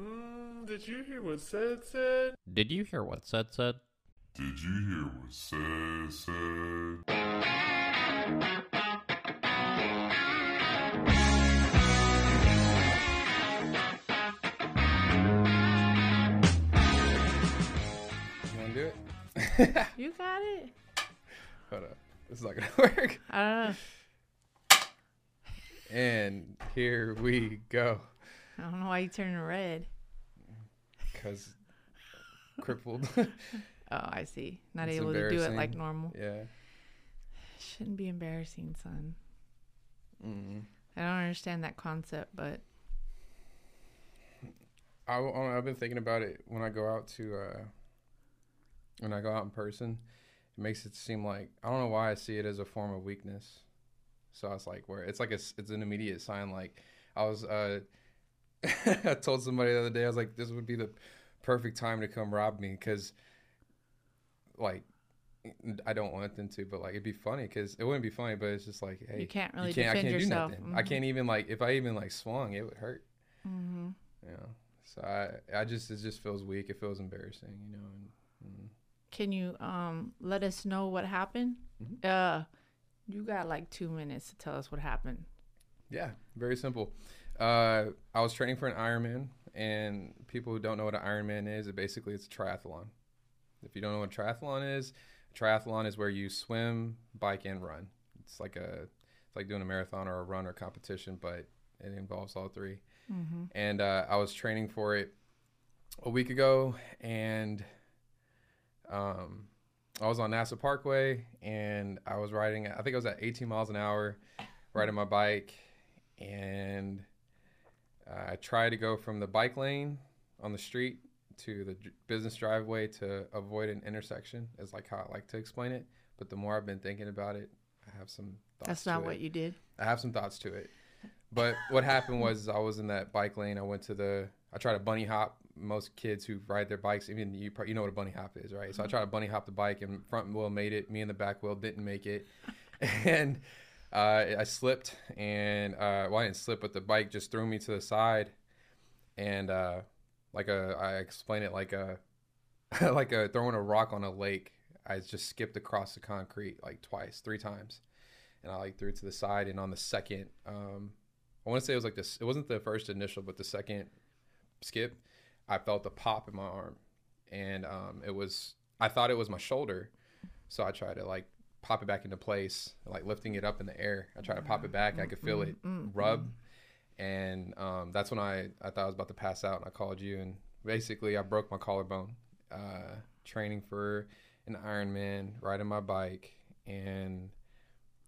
Mm, did you hear what Ced said? Did you hear what Ced said? Did you hear what Ced said? You wanna do it? You got it. Hold up. This is not gonna work. I don't know. And here we go. I don't know why you turning red. Cause crippled. Oh, I see. Not It's able to do it like normal. yeah. Shouldn't be embarrassing, son. mm I don't understand that concept, but I, I've been thinking about it when I go out to uh, when I go out in person. It makes it seem like I don't know why I see it as a form of weakness. So I was like, where it's like a, it's an immediate sign. Like I was, uh, I told somebody the other day, I was like, this would be the perfect time to come rob me because, like, I don't want them to, but like it'd be funny because it wouldn't be funny, but it's just like, hey, you can't really you can't, I defend can't yourself. do nothing. I can't even like if I even like swung, it would hurt. hmm You know, so I, I just it just feels weak. It feels embarrassing, you know. And, and Can you um let us know what happened? Mhm. Uh, you got like two minutes to tell us what happened. yeah, very simple. Uh, I was training for an Ironman, and people who don't know what an Ironman is, it basically it's a triathlon. If you don't know what a triathlon is, a triathlon is where you swim, bike, and run. It's like a it's like doing a marathon or a run or competition, but it involves all three. Mm-hmm. and uh, I was training for it a week ago, and um, I was on NASA Parkway, and I was riding. I think I was at 18 miles an hour, riding my bike, and uh, I try to go from the bike lane on the street to the business driveway to avoid an intersection. Is like how I like to explain it. But the more I've been thinking about it, I have some. Thoughts That's to not it. what you did. I have some thoughts to it. But what happened was I was in that bike lane. I went to the. I tried to bunny hop. Most kids who ride their bikes, even you, you know what a bunny hop is, right? So I tried to bunny hop the bike, and front wheel made it. Me and the back wheel didn't make it, and uh, I slipped. And uh, well, I didn't slip, but the bike just threw me to the side, and uh, like a, I explain it like a, like a throwing a rock on a lake. I just skipped across the concrete like twice, three times and I like threw it to the side. And on the second, um, I want to say it was like this. It wasn't the first initial, but the second skip, I felt a pop in my arm, and um, it was. I thought it was my shoulder, so I tried to like pop it back into place, like lifting it up in the air. I tried to pop it back. I could feel it rub, and um, that's when I I thought I was about to pass out, and I called you, and basically I broke my collarbone, uh, training for an Ironman, riding my bike, and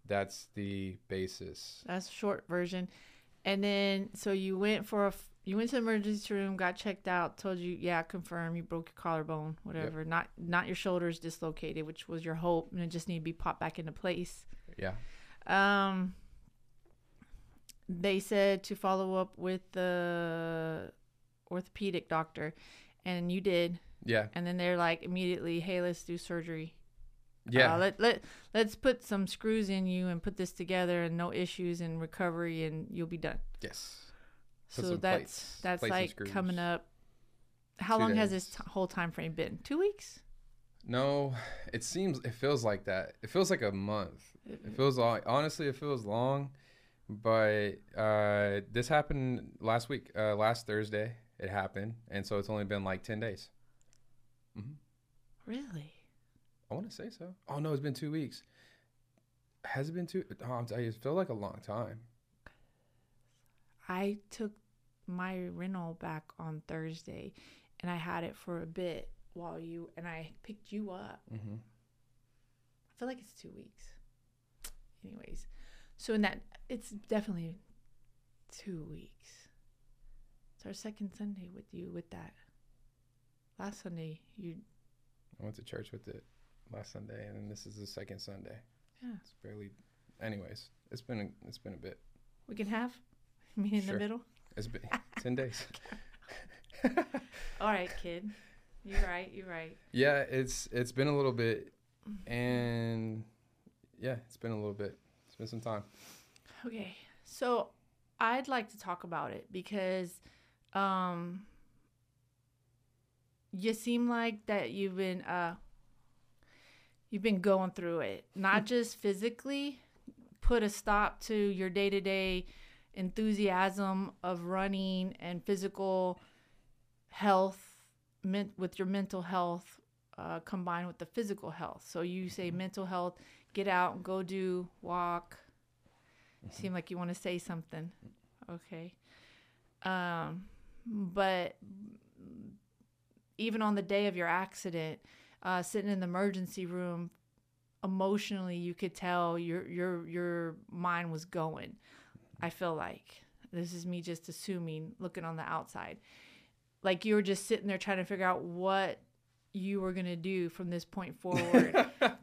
that's the basis. That's short version. And then so you went for a you went to the emergency room, got checked out, told you yeah, confirm you broke your collarbone, whatever. Not not your shoulders dislocated, which was your hope, and it just need to be popped back into place. Yeah. Um, they said to follow up with the orthopedic doctor, and you did. Yeah. And then they're like immediately, hey, let's do surgery. Yeah. Uh, let let let's put some screws in you and put this together, and no issues in recovery, and you'll be done. yes. Put so that's plates- that's plates like coming up. How Two long has this t- whole time frame been? Two weeks. No, it seems it feels like that. It feels like a month. It feels long. Honestly, it feels long. But uh, this happened last week, uh, last Thursday. It happened, and so it's only been like ten days. Mm-hmm. Really? I want to say so. Oh no, it's been two weeks. Has it been two? Oh, I'm telling you, it feels like a long time. I took my rental back on Thursday, and I had it for a bit while you and I picked you up. hmm I feel like it's two weeks. Anyways, so in that, it's definitely two weeks. It's our second Sunday with you with that. Last Sunday, you I went to church with it last Sunday, and then this is the second Sunday. Yeah. It's barely. Anyways, it's been a, it's been a bit. we can have me in Sure. the middle. It's been ten days. All right, kid. You're right. You're right. Yeah, it's it's been a little bit, and yeah, it's been a little bit. It's been some time. Okay. So I'd like to talk about it because um you seem like that you've been uh you've been going through it not just physically put a stop to your day-to-day enthusiasm of running and physical health men- with your mental health uh, combined with the physical health. So you say mental health get out and go do walk. Seem like you want to say something. Okay. Um but even on the day of your accident, uh, sitting in the emergency room, emotionally you could tell your your your mind was going. I feel like this is me just assuming, looking on the outside, like you were just sitting there trying to figure out what you were gonna do from this point forward,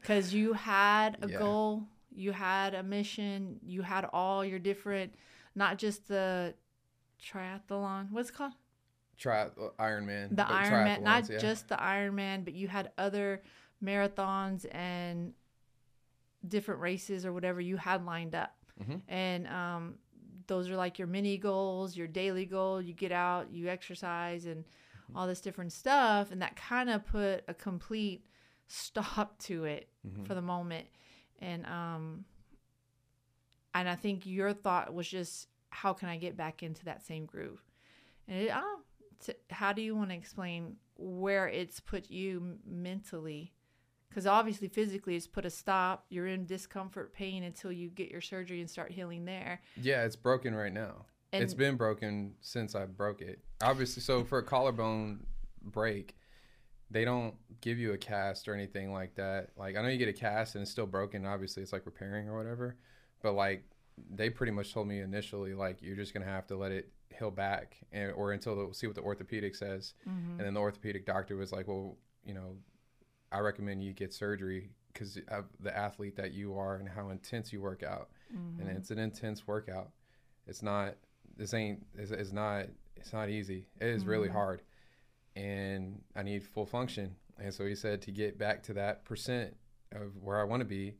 because you had a Yeah. goal, you had a mission, you had all your different, not just the triathlon. What's it called? Try uh, Iron Man. the but Iron Man, not yeah. just the Iron Man, but you had other marathons and different races or whatever you had lined up. Mhm. And um, those are like your mini goals, your daily goal. You get out, you exercise, and Mm-hmm. all this different stuff. And that kind of put a complete stop to it Mm-hmm. for the moment. And um, and I think your thought was just, how can I get back into that same groove? And it, I don't, t- how do you want to explain where it's put you m- mentally? Because obviously, physically, it's put a stop. You're in discomfort, pain until you get your surgery and start healing there. Yeah, it's broken right now. And it's been broken since I broke it. Obviously, so for a collarbone break, they don't give you a cast or anything like that. Like I know you get a cast and it's still broken. Obviously, it's like repairing or whatever. But like they pretty much told me initially, like you're just gonna have to let it heal back, and, or until they'll see what the orthopedic says. Mhm. And then the orthopedic doctor was like, well, you know, I recommend you get surgery because of the athlete that you are and how intense you work out Mhm. and it's an intense workout. It's not. This ain't. It's, it's not. It's not easy. It is really Mhm. hard, and I need full function. And so he said to get back to that percent of where I want to be,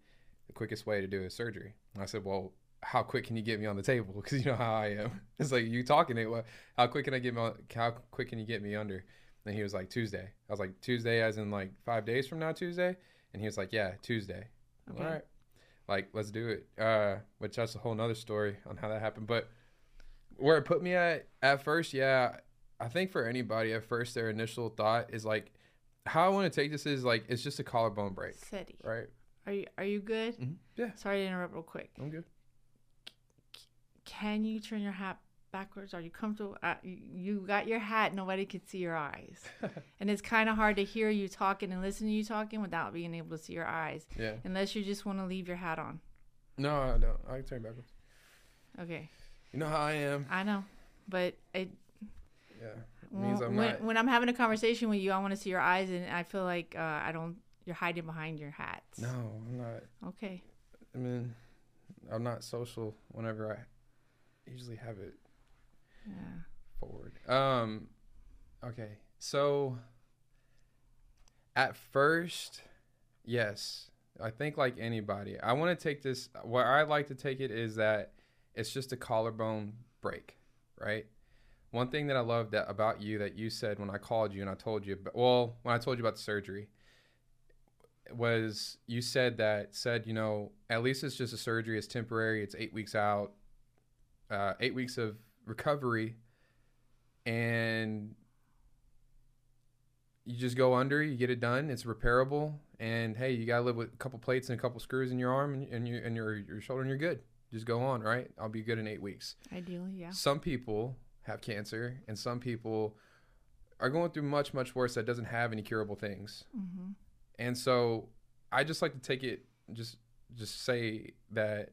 the quickest way to do is surgery. And I said, well, how quick can you get me on the table? Because you know how I am. It's like you talking it. Well, how quick can I get me? On, how quick can you get me under? And he was like Tuesday. I was like Tuesday, as in like five days from now, Tuesday. And he was like, yeah, Tuesday. Okay. All right like let's do it uh which that's a whole nother story on how that happened but where it put me at at first yeah i think for anybody at first their initial thought is like how i want to take this is like it's just a collarbone break right Are you are you good? Mhm. yeah Sorry to interrupt real quick. i'm good Can you turn your hat backwards? Are you comfortable? Uh, you- got your hat. Nobody could see your eyes, and it's kind of hard to hear you talking and listen to you talking without being able to see your eyes, yeah unless you just want to leave your hat on. no i don't i can turn backwards Okay, you know how i am I know, but it yeah it means i'm when, not when I'm having a conversation with you, I want to see your eyes, and I feel like uh, I don't. You're hiding behind your hat. no i'm not Okay. i mean i'm not social whenever i usually have it Yeah. forward. Um, okay, so at first, yes, I think like anybody, I want to take this. Where I like to take it is that it's just a collarbone break, right? One thing that I love that about you that you said when I called you and I told you, well, when I told you about the surgery, was you said that said you know at least it's just a surgery, it's temporary, it's eight weeks out, uh, eight weeks of recovery and you just go under you get it done it's repairable and hey you gotta live with a couple plates and a couple screws in your arm and, and, you, and your, your shoulder and you're good just go on right i'll be good in eight weeks Ideally, yeah. some people have cancer and some people are going through much much worse that doesn't have any curable things Mm-hmm. and so I just like to take it just just say that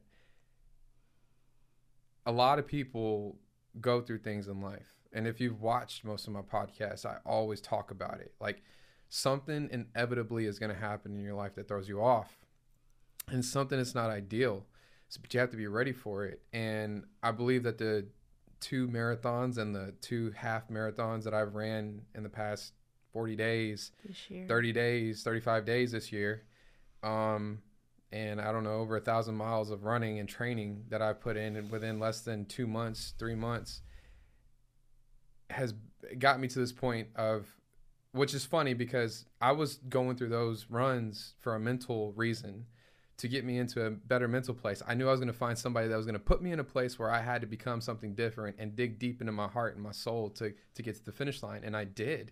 a lot of people go through things in life. And if you've watched most of my podcasts, I always talk about it. Like something inevitably is going to happen in your life that throws you off. And something that's not ideal. So, but you have to be ready for it. And I believe that the two marathons and the two half marathons that I've ran in the past 40 days This year. 30 days, 35 days this year. Um, and I don't know, over a thousand miles of running and training that I've put in and within less than two months, three months has got me to this point of which is funny because I was going through those runs for a mental reason to get me into a better mental place. I knew I was going to find somebody that was going to put me in a place where I had to become something different and dig deep into my heart and my soul to to get to the finish line and I did.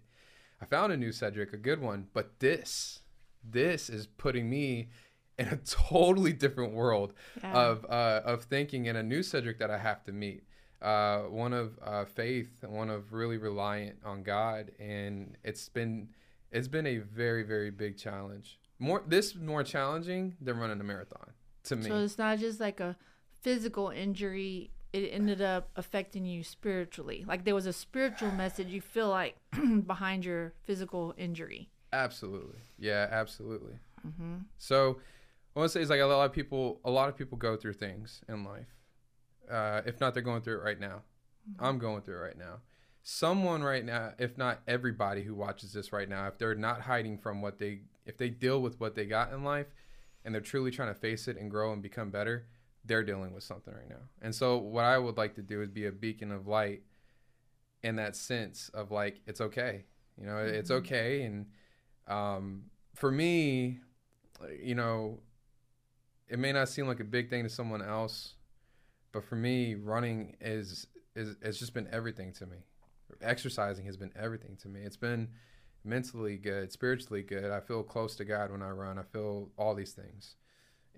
I found a new Cedric, a good one, but this this is putting me in a totally different world Yeah. of uh, of thinking and a new Cedric that I have to meet. Uh, one of uh, faith, one of really reliant on God, and it's been it's been a very very big challenge. More this more challenging than running a marathon to me. So it's not just like a physical injury. It ended up affecting you spiritually. Like there was a spiritual message you feel like behind your physical injury. Absolutely. Yeah, absolutely. Mm-hmm. So, I want to say is like a lot of people. A lot of people go through things in life. Uh, if not, they're going through it right now. I'm going through it right now. Someone right now, if not everybody who watches this right now, if they're not hiding from what they, if they deal with what they got in life, and they're truly trying to face it and grow and become better, they're dealing with something right now. And so, what I would like to do is be a beacon of light in that sense of like it's okay, you know, it's Mhm. okay. And um, for me, you know, it may not seem like a big thing to someone else, but for me, running is is it's just been everything to me. Exercising has been everything to me. It's been mentally good, spiritually good. I feel close to God when I run. I feel all these things,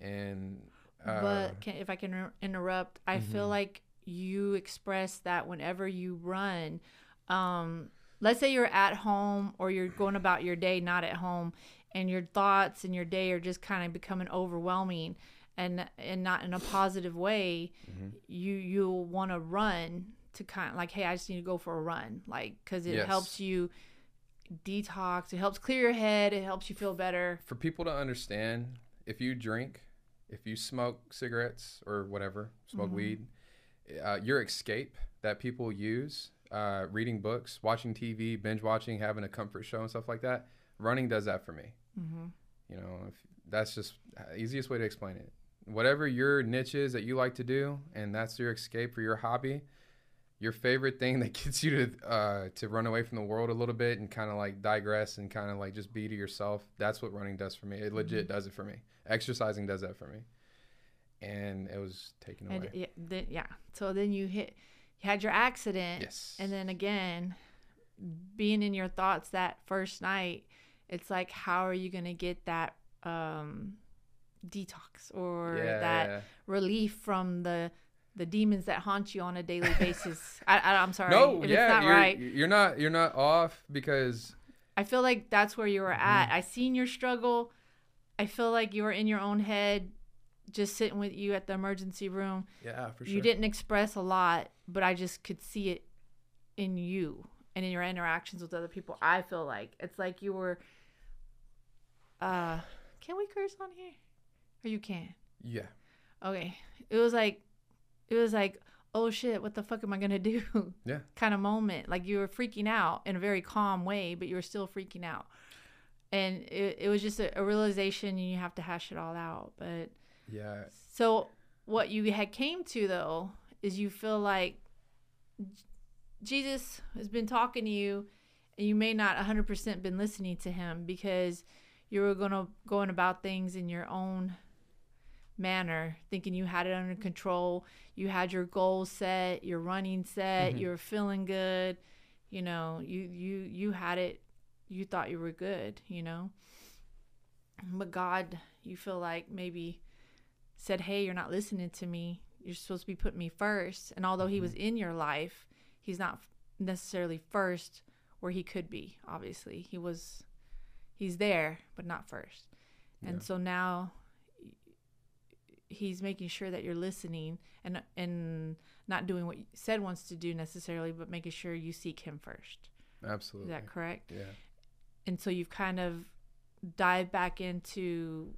and uh, but can, if I can inter- interrupt, I feel Mhm. like you express that whenever you run. Um, let's say you're at home or you're going about your day not at home, and your thoughts and your day are just kind of becoming overwhelming, and and not in a positive way. Mhm. You you'll want to run to kind of like, hey, I just need to go for a run, like because it Yes. helps you detox. It helps clear your head. It helps you feel better. for people to understand, if you drink, if you smoke cigarettes or whatever, smoke Mhm. weed, uh, your escape that people use, uh, reading books, watching TV, binge watching, having a comfort show and stuff like that, running does that for me. Hmm You know, if that's just the easiest way to explain it. Whatever your niche is that you like to do, and that's your escape or your hobby, your favorite thing that gets you to uh, to run away from the world a little bit and kind of like digress and kind of like just be to yourself. That's what running does for me. It legit does it for me. Exercising does that for me, and it was taken And away. yeah, then, yeah. So then you hit, you had your accident, yes. and then again, being in your thoughts that first night, it's like, how are you gonna get that um, detox or yeah, that yeah. relief from the the demons that haunt you on a daily basis? I, I'm sorry, No, if yeah, it's not you're, right. you're not you're not off because I feel like that's where you were Mm-hmm. at. I seen your struggle. I feel like you were in your own head, just sitting with you at the emergency room. yeah, for sure. You didn't express a lot, but I just could see it in you and in your interactions with other people. I feel like it's like you were. Uh, can we curse on here? Or you can? Yeah. Okay. It was like, it was like, oh shit, what the fuck am I gonna do? Yeah. kind of moment. Like you were freaking out in a very calm way, but you were still freaking out. And it, it was just a, a realization, and you have to hash it all out. But Yeah. so what you had came to though is you feel like Jesus has been talking to you and you may not 100% been listening to him because you were going to going about things in your own manner thinking you had it under control you had your goals set your running set Mhm. you were feeling good you know you you you had it you thought you were good you know but god you feel like maybe said, Hey, you're not listening to me. You're supposed to be putting me first. And although he was in your life, he's not necessarily first where he could be, obviously. He was, he's there, but not first. And Yeah. so now he's making sure that you're listening and, and not doing what you said wants to do necessarily, but making sure you seek him first. Absolutely. Is that correct? Yeah. and so you've kind of dived back into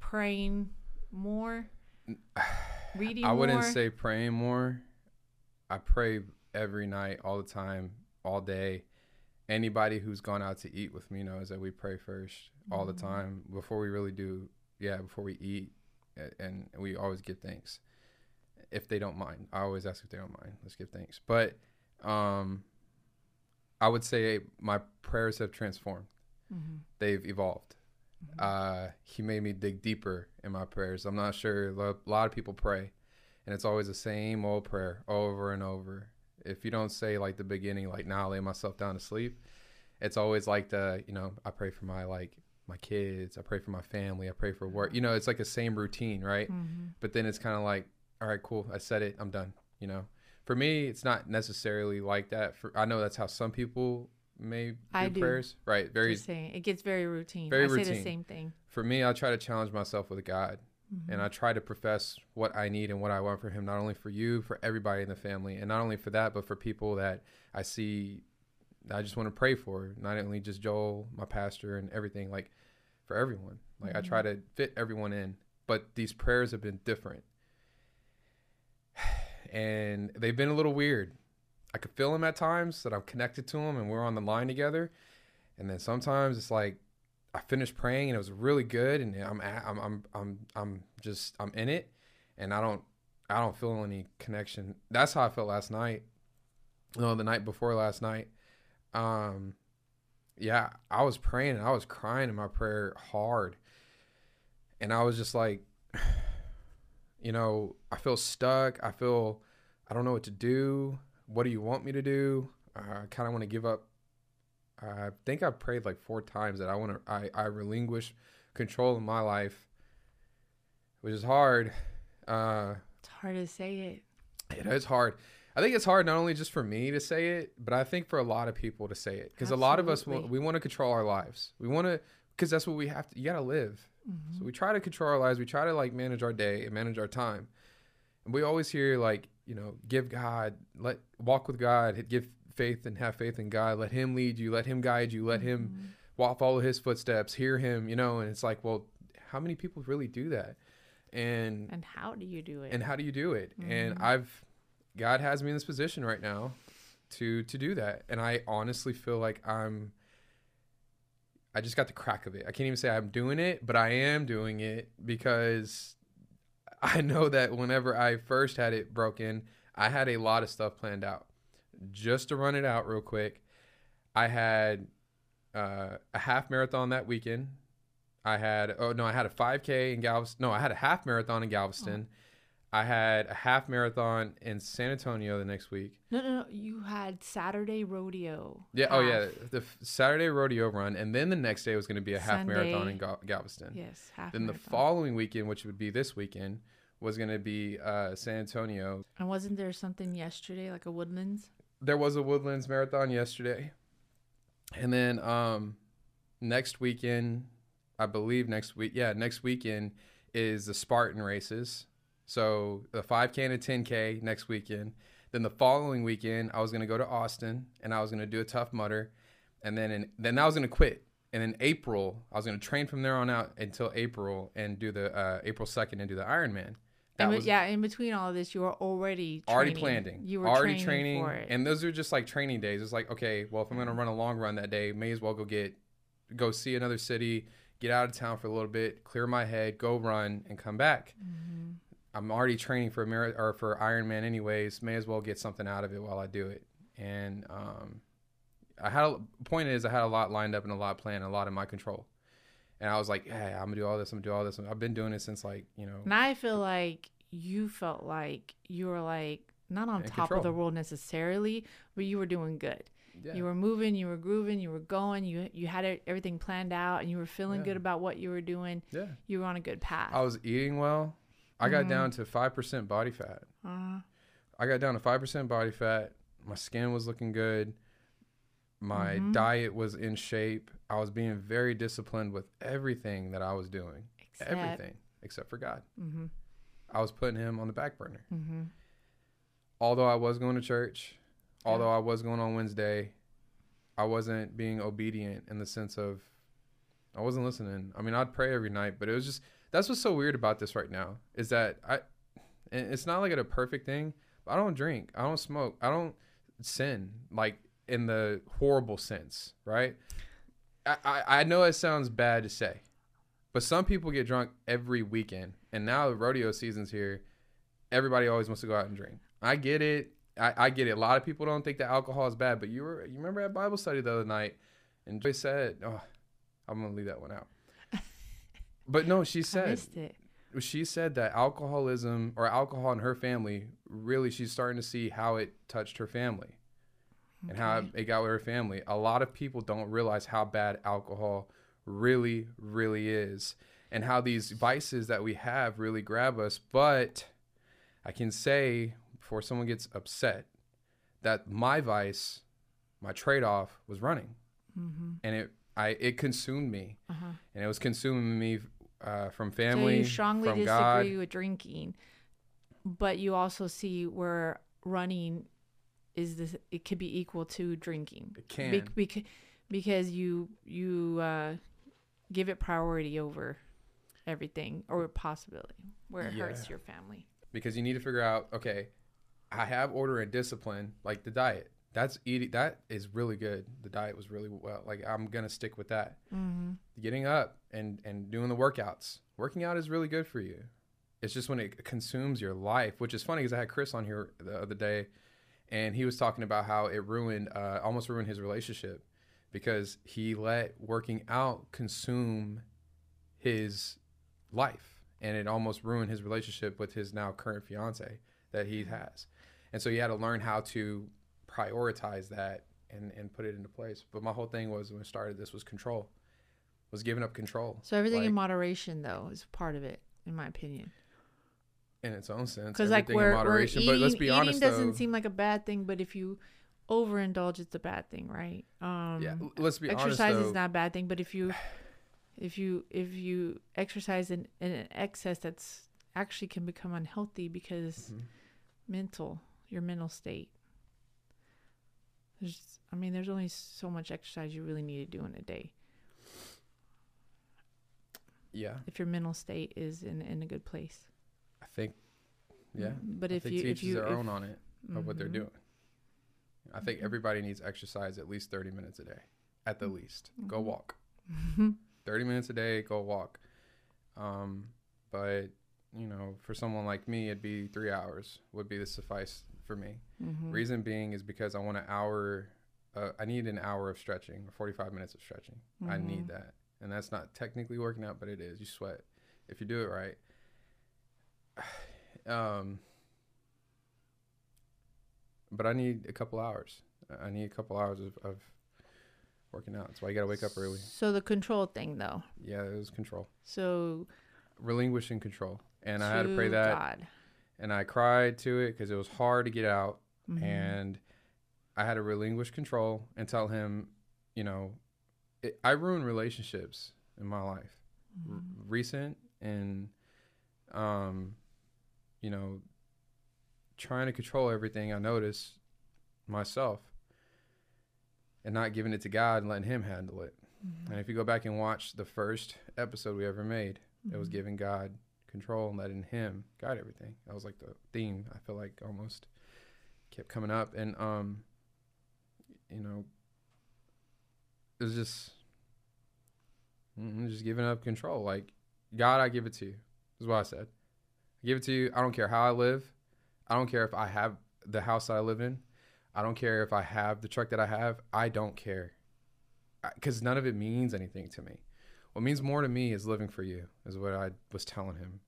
praying more reading I wouldn't more? say praying more. I pray every night, all the time, all day. Anybody who's gone out to eat with me knows that we pray first all the Mhm. time before we really do. Yeah, before we eat, and we always give thanks. If they don't mind, I always ask if they don't mind. Let's give thanks. But um, I would say my prayers have transformed. Mm-hmm. They've evolved. Uh, he made me dig deeper in my prayers. I'm not sure. A lot of people pray, and it's always the same old prayer over and over. If you don't say like the beginning, like now I lay myself down to sleep, it's always like the you know I pray for my like my kids, I pray for my family, I pray for work. You know, it's like a same routine, right? Mm-hmm. But then it's kind of like, all right, cool, I said it, I'm done. You know, for me, it's not necessarily like that. For I know that's how some people may do, I do. prayers, right? Very it gets very routine. Very I say routine. the same thing. for me, I try to challenge myself with God, Mm-hmm. and I try to profess what I need and what I want for Him, not only for you, for everybody in the family, and not only for that, but for people that I see. that I just want to pray for, not only just Joel, my pastor, and everything. Like for everyone, like I try to fit everyone in. But these prayers have been different, and they've been a little weird. I could feel them at times that I'm connected to them, and we're on the line together. And then sometimes it's like I finished praying and it was really good, and I'm at, I'm I'm I'm I'm just I'm in it, and I don't I don't feel any connection. That's how I felt last night. No, the night before last night. Um, yeah, I was praying and I was crying in my prayer hard, and I was just like, you know, I feel stuck. I feel I don't know what to do. What do you want me to do? I kind of want to give up I think I prayed like four times that I want to I, I relinquish control of my life, which is hard. Uh, It's hard to say it. it is hard. I think it's hard not only just for me to say it, but I think for a lot of people to say it because a lot of us we want to control our lives. We want to because that's what we have to. You gotta live. Mm-hmm. So we try to control our lives. We try to like manage our day and manage our time. And we always hear like you know give God let walk with God give faith and have faith in God. Let Him lead you. Let Him guide you. Let Him Mm-hmm. walk follow His footsteps. Hear Him. You know. And it's like well, how many people really do that? And And how do you do it? and how do you do it and Mm-hmm. i've god has me in this position right now to to do that and i honestly feel like i'm i just got the crack of it i can't even say i'm doing it but i am doing it because i know that whenever i first had it broken i had a lot of stuff planned out just to run it out real quick i had uh, a half marathon that weekend I had oh no, I had a 5K in Galveston. No, I had a half marathon in Galveston. I had a half marathon in San Antonio the next week. no, no, no. You had Saturday rodeo. Yeah. Oh yeah, the f- Saturday rodeo run, and then the next day was going to be a half marathon in Gal- Galveston. Yes, half. Then the following weekend, which would be this weekend, was going to be uh, San Antonio. And wasn't there something yesterday, like a Woodlands? There was a Woodlands marathon yesterday, and then um, next weekend, I believe next week, yeah, next weekend is the Spartan races. So the 5K and a 10K next weekend. Then the following weekend, I was gonna go to Austin and I was gonna do a Tough Mudder, and then in, then I was gonna quit. And in April, I was gonna train from there on out until April and do the uh, April 2nd and do the Ironman. That And was yeah, in between all of this, you were already already planning. You were already training, training, for it. and those are just like training days. It's like okay, well, if I'm gonna run a long run that day, may as well go get, go see another city, get out of town for a little bit, clear my head, go run, and come back. Mm-hmm. I'm already training for a mar- or for Ironman anyways. May as well get something out of it while I do it. And um, I had a point is I had a lot lined up and a lot planned, a lot in my control. And I was like, hey, I'm gonna do all this. I'm gonna do all this. I've been doing it since like you know. and I feel like you felt like you were like not on top of the world necessarily, but you were doing good. Yeah. You were moving, you were grooving, you were going. You you had it, everything planned out, and you were feeling Yeah. good about what you were doing. yeah. You were on a good path. I was eating well. I got Mhm. down to five percent body fat. uh, I got down to five percent body fat. My skin was looking good. My Mhm. diet was in shape. I was being very disciplined with everything that I was doing. except, Everything except for God. Mm-hmm, I was putting Him on the back burner. mm-hmm. Although I was going to church, although I was going on Wednesday, I wasn't being obedient in the sense of I wasn't listening. I mean, I'd pray every night, but it was just that's what's so weird about this right now is that I and it's not like a perfect thing. But I don't drink, I don't smoke, I don't sin like in the horrible sense, right? I, I, I know it sounds bad to say, but some people get drunk every weekend, and now the rodeo season's here. Everybody always wants to go out and drink. I get it. I, I get it. A lot of people don't think that alcohol is bad, but you were you remember at Bible study the other night, and Joy said, "Oh, I'm gonna leave that one out." But no, she said she said that alcoholism or alcohol in her family really she's starting to see how it touched her family and how it, got with her family. A lot of people don't realize how bad alcohol really, really is, and how these vices that we have really grab us. But I can say before someone gets upset that my vice, my trade off was running, Mm-hmm. and it I it consumed me, Uh-huh. and it was consuming me uh, from So family, you strongly from disagree God. with drinking, but you also see where running is this. It could be equal to drinking. It can. Be- bec- because you you uh, give it priority over everything or possibility where it hurts your family. because you need to figure out okay i have order and discipline like the diet that's eating that is really good the diet was really well like i'm gonna stick with that Mm-hmm. getting up and and doing the workouts working out is really good for you it's just when it consumes your life which is funny because i had chris on here the other day and he was talking about how it ruined uh, almost ruined his relationship because he let working out consume his life and it almost ruined his relationship with his now current fiance that he has. And so he had to learn how to prioritize that and and put it into place. But my whole thing was when I started this was control was giving up control. So everything in moderation, though, is part of it, in my opinion. In its own sense Because like we're, in we're moderation eating, but let's be eating honest doesn't though seem like a bad thing, but if you overindulge, it's a bad thing, right? Um, yeah let's be exercise honest is not a bad thing, but if you if you if you exercise in, in an excess, that's actually can become unhealthy because Mhm. mental, your mental state. There's, I mean, there's only so much exercise you really need to do in a day yeah if your mental state is in in a good place. I think yeah but I if you if you their if, own on it of what they're Mhm. doing. I think everybody needs exercise at least 30 minutes a day at the least. Go Mhm. walk. Mhm. 30 minutes a day go walk. Um but you know for someone like me it'd be three hours would be the suffice for me. Mhm. reason being is because i want an hour uh, i need an hour of stretching or 45 minutes of stretching. I need Mhm. that. And that's not technically working out but it is. You sweat. If you do it right um but i need a couple hours i need a couple hours of, of working out that's why you gotta wake up early So the control thing, though. yeah it was control So relinquishing control and i had to pray that God. and i cried to it because it was hard to get out Mhm. and i had to relinquish control and tell him you know it, i ruined relationships in my life r- Mhm. recent and um you know trying to control everything i noticed myself and not giving it to god and letting him handle it. Mhm. and if you go back and watch the first episode we ever made it was Mhm. giving god control and letting him guide everything. That was like the theme i feel like almost kept coming up. And um you know it was just mm, just giving up control. Like god i give it to you is what i said i give it to you. I don't care how i live. I don't care if i have the house that i live in. I don't care if i have the truck that i have. I don't care. Because none of it means anything to me. What means more to me is living for you is what i was telling him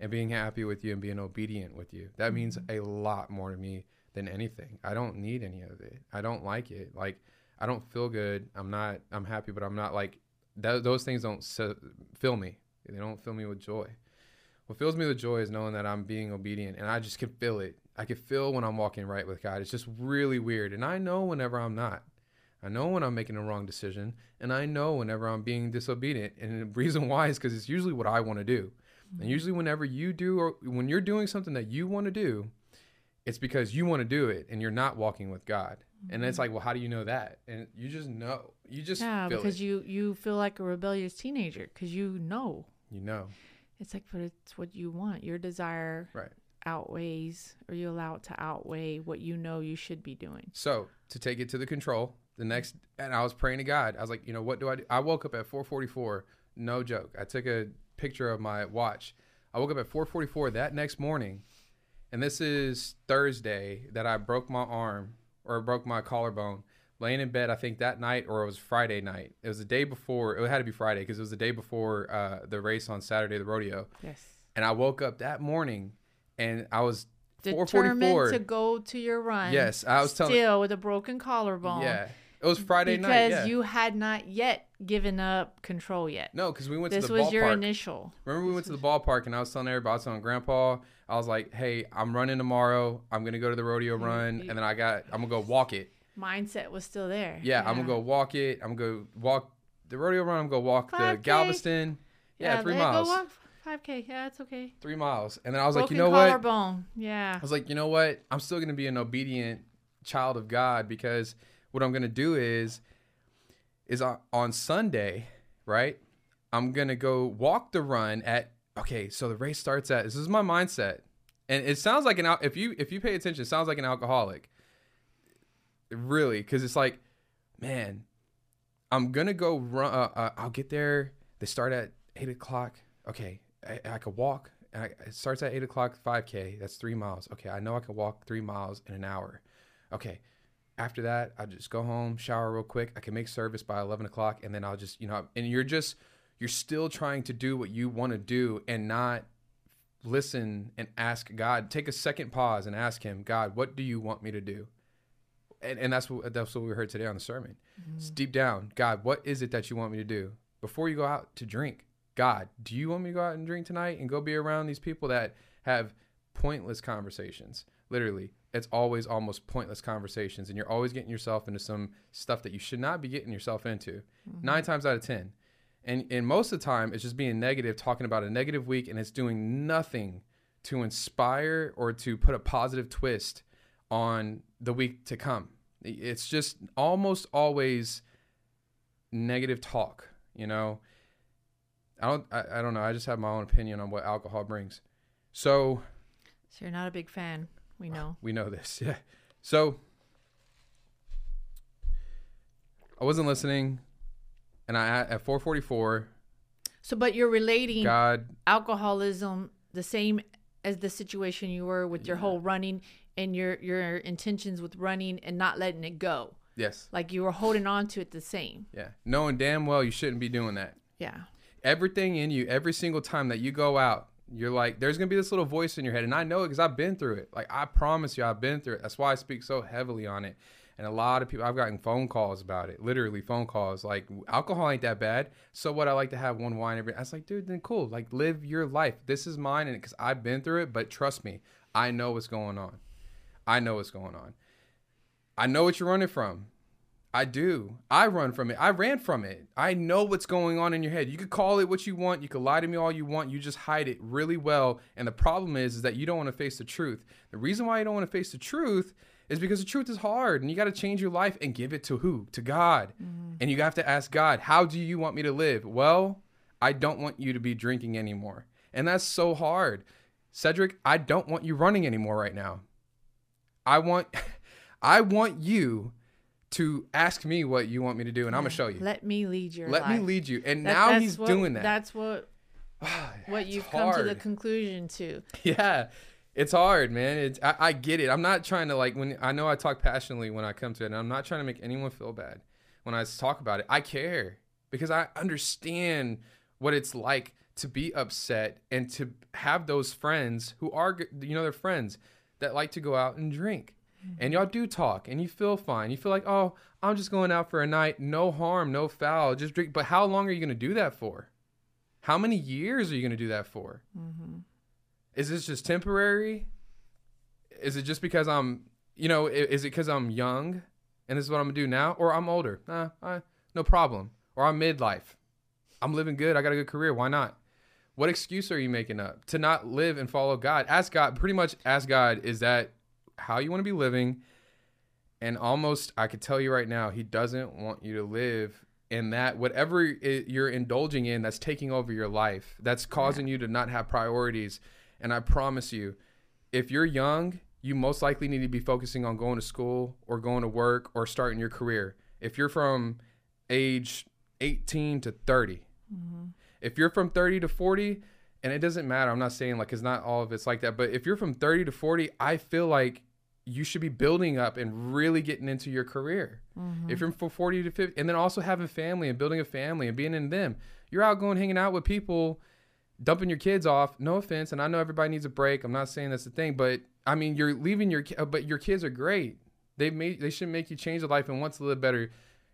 and being happy with you and being obedient with you. That means mm-hmm. a lot more to me than anything. I don't need any of it. I don't like it. Like i don't feel good. I'm not i'm happy but i'm not like th- those things don't fill me. They don't fill me with joy what fills me with joy is knowing that i'm being obedient and i just can feel it i can feel when i'm walking right with god it's just really weird and i know whenever i'm not I know when I'm making a wrong decision, and I know whenever I'm being disobedient. And the reason why is because it's usually what I want to do. And mm-hmm. usually, whenever you do, or when you're doing something that you want to do, it's because you want to do it, and you're not walking with God. And it's mm-hmm. like, well, how do you know that? And you just know. You just yeah, feel because it. you you feel like a rebellious teenager because you know You know, it's like, but it's what you want. Your desire right? outweighs, or you allow it to outweigh what you know you should be doing. So to take it to the control, the next, and I was praying to God. I was like, you know, what do I do? I woke up at 4:44. No joke. I took a picture of my watch. I woke up at 4:44 that next morning, and this is Thursday that I broke my arm or broke my collarbone. Laying in bed, I think that night, or it was Friday night. It was the day before. It had to be Friday because it was the day before uh, the race on Saturday, the rodeo. Yes. And I woke up that morning, and I was Determined to go to your run. Yes, I was telling. Still with a broken collarbone. Yeah, it was Friday because night. Yeah. you had not yet given up control yet. no, because we went this to the was ballpark. your initial. Remember we went to the ballpark and I was telling everybody, I was telling Grandpa, I was like, "Hey, I'm running tomorrow. I'm gonna go to the rodeo run, and then I got, I'm gonna go walk it. Mindset was still there. Yeah, I'm gonna go walk it. I'm gonna go walk the rodeo run. I'm gonna walk the 5K. Galveston. Yeah, three miles. Go walk 5K. Yeah, it's okay. Three miles. And then I was like, you know what? Yeah. I was like, you know what? I'm still gonna be an obedient child of God because what I'm gonna do is, is on, on Sunday, right? I'm gonna go walk the run at. Okay, so the race starts at. This is my mindset, and it sounds like an if you if you pay attention, it sounds like an alcoholic. Really, because it's like, man, I'm gonna go run. Uh, uh, I'll get there. They start at eight o'clock. Okay, I, I could walk. I, it starts at eight o'clock. Five k. That's three miles. Okay, I know I can walk three miles in an hour. Okay, after that, I just go home, shower real quick. I can make service by eleven o'clock, and then I'll just you know. And you're just you're still trying to do what you want to do, and not listen and ask God. Take a second pause and ask Him, God, what do you want me to do? And, and that's what that's what we heard today on the sermon. Mm-hmm. It's deep down, God, what is it that you want me to do before you go out to drink? God, do you want me to go out and drink tonight and go be around these people that have pointless conversations? Literally, it's always almost pointless conversations, and you're always getting yourself into some stuff that you should not be getting yourself into. Mm-hmm. Nine times out of ten, and and most of the time, it's just being negative, talking about a negative week, and it's doing nothing to inspire or to put a positive twist on the week to come. It's just almost always negative talk, you know. I don't I, I don't know. I just have my own opinion on what alcohol brings. So So you're not a big fan. We know. we know this. Yeah. So I wasn't listening and I at 444 So, but you're relating God alcoholism the same as the situation you were with your whole running and your your intentions with running and not letting it go. yes. Like you were holding on to it the same. Yeah. Knowing damn well you shouldn't be doing that. Yeah. everything in you every single time that you go out you're like there's gonna be this little voice in your head and i know it because i've been through it like i promise you i've been through it that's why i speak so heavily on it and a lot of people i've gotten phone calls about it literally phone calls like alcohol ain't that bad so what i like to have one wine every i was like dude then cool like live your life this is mine and because i've been through it but trust me i know what's going on i know what's going on i know what you're running from I do. I run from it. I ran from it. I know what's going on in your head. You could call it what you want. You could lie to me all you want. You just hide it really well. And the problem is, is that you don't want to face the truth. The reason why you don't want to face the truth is because the truth is hard and you got to change your life and give it to who? To God. Mm-hmm. And you have to ask God, how do you want me to live? Well, I don't want you to be drinking anymore. And that's so hard. Cedric, I don't want you running anymore right now. I want I want you to ask me what you want me to do and I'm going to show you. Let me lead your Let me lead you. And That- now he's what- doing that. That's what what you've come to the conclusion to. Yeah. It's hard, man. It's, I, I get it. I'm not trying to like when I know I talk passionately when I come to it, and I'm not trying to make anyone feel bad when I talk about it. I care because I understand what it's like to be upset and to have those friends who are, you know, they're friends that like to go out and drink. And mm-hmm. y'all do talk and you feel fine. You feel like, oh, I'm just going out for a night. No harm, no foul. Just drink. But how long are you going to do that for? How many years are you going to do that for? Mm-hmm. Is this just temporary? Is it just because I'm, you know, is it because I'm young and this is what I'm gonna do now, or I'm older? Nah, I, no problem. Or I'm midlife. I'm living good. I got a good career. Why not? What excuse are you making up to not live and follow God? Ask God. Pretty much, ask God. Is that how you want to be living? And almost, I could tell you right now, He doesn't want you to live in that whatever i- you're indulging in that's taking over your life, that's causing you to not have priorities. And I promise you, if you're young, you most likely need to be focusing on going to school or going to work or starting your career. If you're from age 18 to 30, mm-hmm. If you're from 30 to 40 and it doesn't matter. I'm not saying like, it's not all of it's like that. But if you're from 30 to 40, I feel like you should be building up and really getting into your career. Mm-hmm. If you're from 40 to 50, and then also having family and building a family and being in them, you're out going hanging out with people, dumping your kids off. No offense, and I know everybody needs a break. I'm not saying that's the thing, but I mean, you're leaving your, but your kids are great. They made, they should make you change your life and want to live better.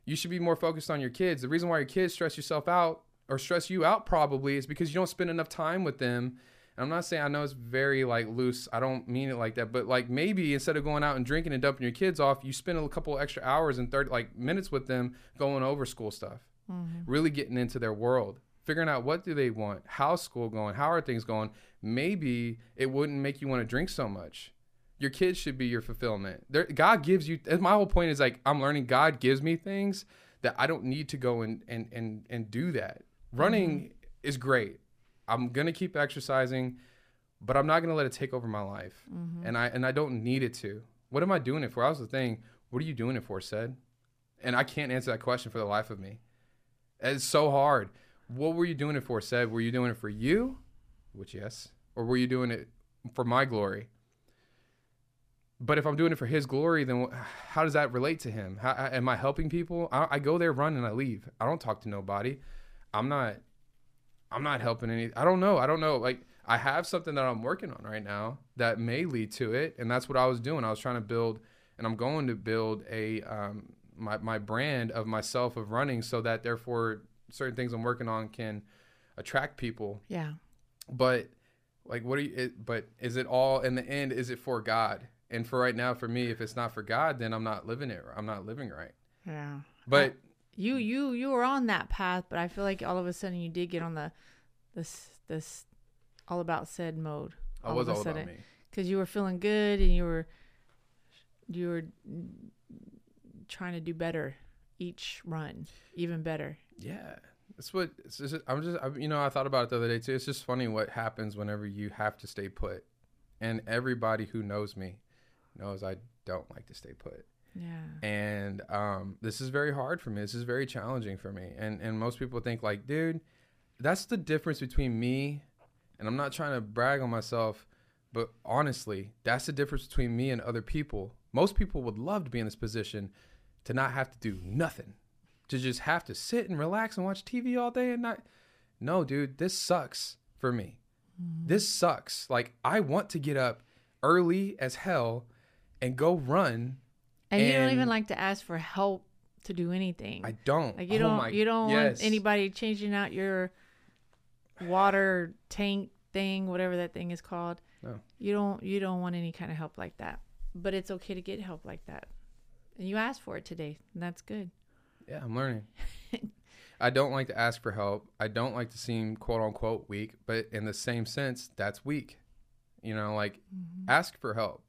You should be more focused on your kids. The reason why your kids stress yourself out or stress you out probably is because you don't spend enough time with them. And I'm not saying I know it's very like loose. I don't mean it like that, but like maybe instead of going out and drinking and dumping your kids off, you spend a couple extra hours and 30 like minutes with them going over school stuff. Mm-hmm. Really getting into their world, figuring out what do they want, how's school going, how are things going. Maybe it wouldn't make you want to drink so much. Your kids should be your fulfillment. There, God gives you. My whole point is like I'm learning. God gives me things that I don't need to go and and and and do that. Running mm-hmm. is great. I'm gonna keep exercising, but I'm not gonna let it take over my life. Mm-hmm. And I and I don't need it to. What am I doing it for? I was the thing. What are you doing it for? Ced, and I can't answer that question for the life of me. It's so hard. What were you doing it for? Ced, were you doing it for you? Which yes, or were you doing it for my glory? But if I'm doing it for His glory, then how does that relate to Him? How, am I helping people? I, I go there, run, and I leave. I don't talk to nobody. I'm not. I'm not helping any. I don't know. I don't know. Like I have something that I'm working on right now that may lead to it, and that's what I was doing. I was trying to build, and I'm going to build a um, my my brand of myself of running, so that therefore certain things I'm working on can attract people Yeah. but like what are you it, but is it all in the end is it for god and for right now for me if it's not for god then i'm not living it i'm not living right Yeah. but You mm. you you were on that path, but I feel like all of a sudden you did get on the this this all about Ced mode. i was of a all about sudden. me because you were feeling good and you were you were trying to do better each run, even better. yeah that's what it's just, i'm just I, you know i thought about it the other day too it's just funny what happens whenever you have to stay put and everybody who knows me knows i don't like to stay put Yeah. and um, this is very hard for me. This is very challenging for me. And and most people think like, dude, that's the difference between me. And I'm not trying to brag on myself, but honestly, that's the difference between me and other people. Most people would love to be in this position to not have to do nothing, to just have to sit and relax and watch TV all day and not. No, dude, this sucks for me. This sucks. Like I want to get up early as hell and go run And, you don't even like to ask for help to do anything. I don't. like you Oh don't my- you don't yes. want anybody changing out your water tank thing, whatever that thing is called. No. You don't you don't want any kind of help like that. But it's okay to get help like that. And you asked for it today, and that's good. Yeah, I'm learning. I don't like to ask for help. I don't like to seem quote unquote weak, but in the same sense, that's weak. You know, like Mm-hmm. ask for help.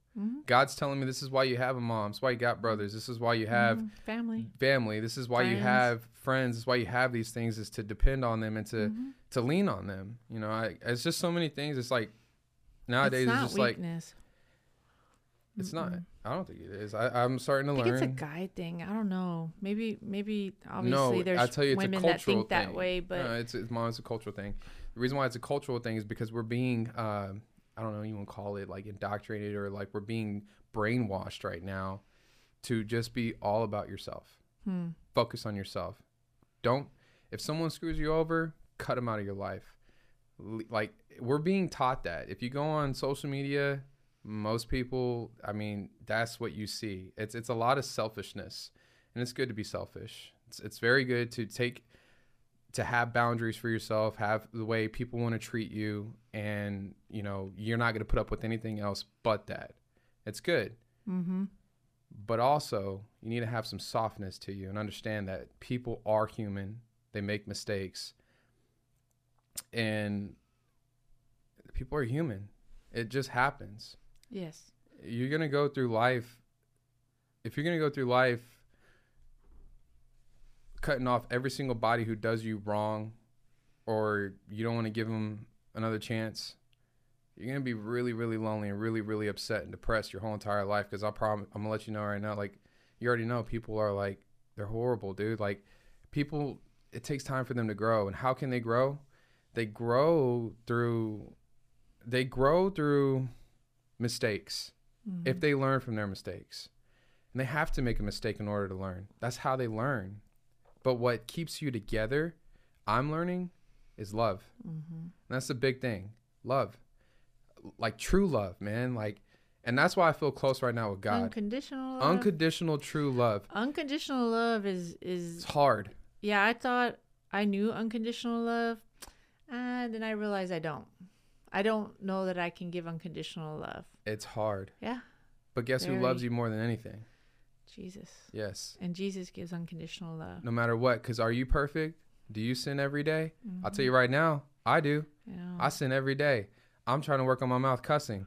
God's telling me this is why you have a mom. It's why you got brothers. This is why you have Mhm. family. family. This is why you have friends. This is why you have these things is to depend on them and to Mm-hmm. to lean on them. You know, I, it's just so many things. It's like nowadays it's it's, just like weakness. it's not. I don't think it is. I, I'm starting to I think learn. it's a guy thing. I don't know. Maybe maybe no, obviously there's I tell you, it's women a that think that way, but no, it's it's, mom, it's a cultural thing. The reason why it's a cultural thing is because we're being, uh, I don't know, you want to call it like indoctrinated or like we're being brainwashed right now to just be all about yourself. hmm. Focus on yourself. Don't if someone screws you over, cut them out of your life. Like we're being taught that. If you go on social media, most people, I mean, that's what you see. It's it's a lot of selfishness, and it's good to be selfish. It's it's very good to take to have boundaries for yourself, have the way people want to treat you, and you know you're not going to put up with anything else but that. It's good, Mm-hmm. but also you need to have some softness to you and understand that people are human. They make mistakes, and people are human. It just happens Yes. you're gonna go through life if you're gonna go through life cutting off every single body who does you wrong or you don't want to give them another chance you're gonna be really really lonely and really really upset and depressed your whole entire life because i promise i'm gonna let you know right now like you already know people are like they're horrible dude like people it takes time for them to grow and how can they grow they grow through they grow through mistakes Mm-hmm. if they learn from their mistakes. And they have to make a mistake in order to learn. That's how they learn. But what keeps you together, I'm learning, is love. Mm-hmm. And that's the big thing. Love. Like true love, man. Like and that's why I feel close right now with God. Unconditional love. Unconditional true love. Unconditional love is is It's hard. yeah. I thought I knew unconditional love, and then I realized I don't. I don't know that I can give unconditional love. It's hard. Yeah, But guess who loves you more than anything? Jesus. Yes. And Jesus gives unconditional love. No matter what. Because are you perfect? Do you sin every day? I'll tell you mm-hmm. right now, I do. Know? I sin every day. I'm trying to work on my mouth cussing.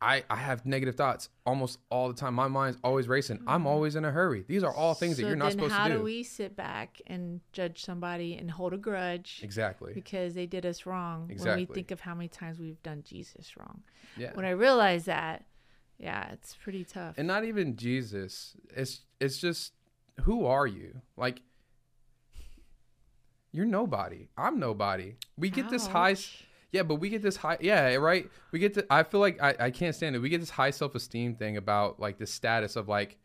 I, I have negative thoughts almost all the time. My mind's always racing. I'm mm-hmm. always in a hurry. These are all things that you're not supposed to do. How do we sit back and judge somebody and hold a grudge exactly. because they did us wrong Exactly. when we think of how many times we've done Jesus wrong? Yeah. When I realize that, yeah, it's pretty tough. and not even Jesus. It's it's just who are you? Like you're nobody. I'm nobody. We get this high Yeah, but we get this high. Yeah, right. We get to. I feel like I, I can't stand it. We get this high self esteem thing about like the status of like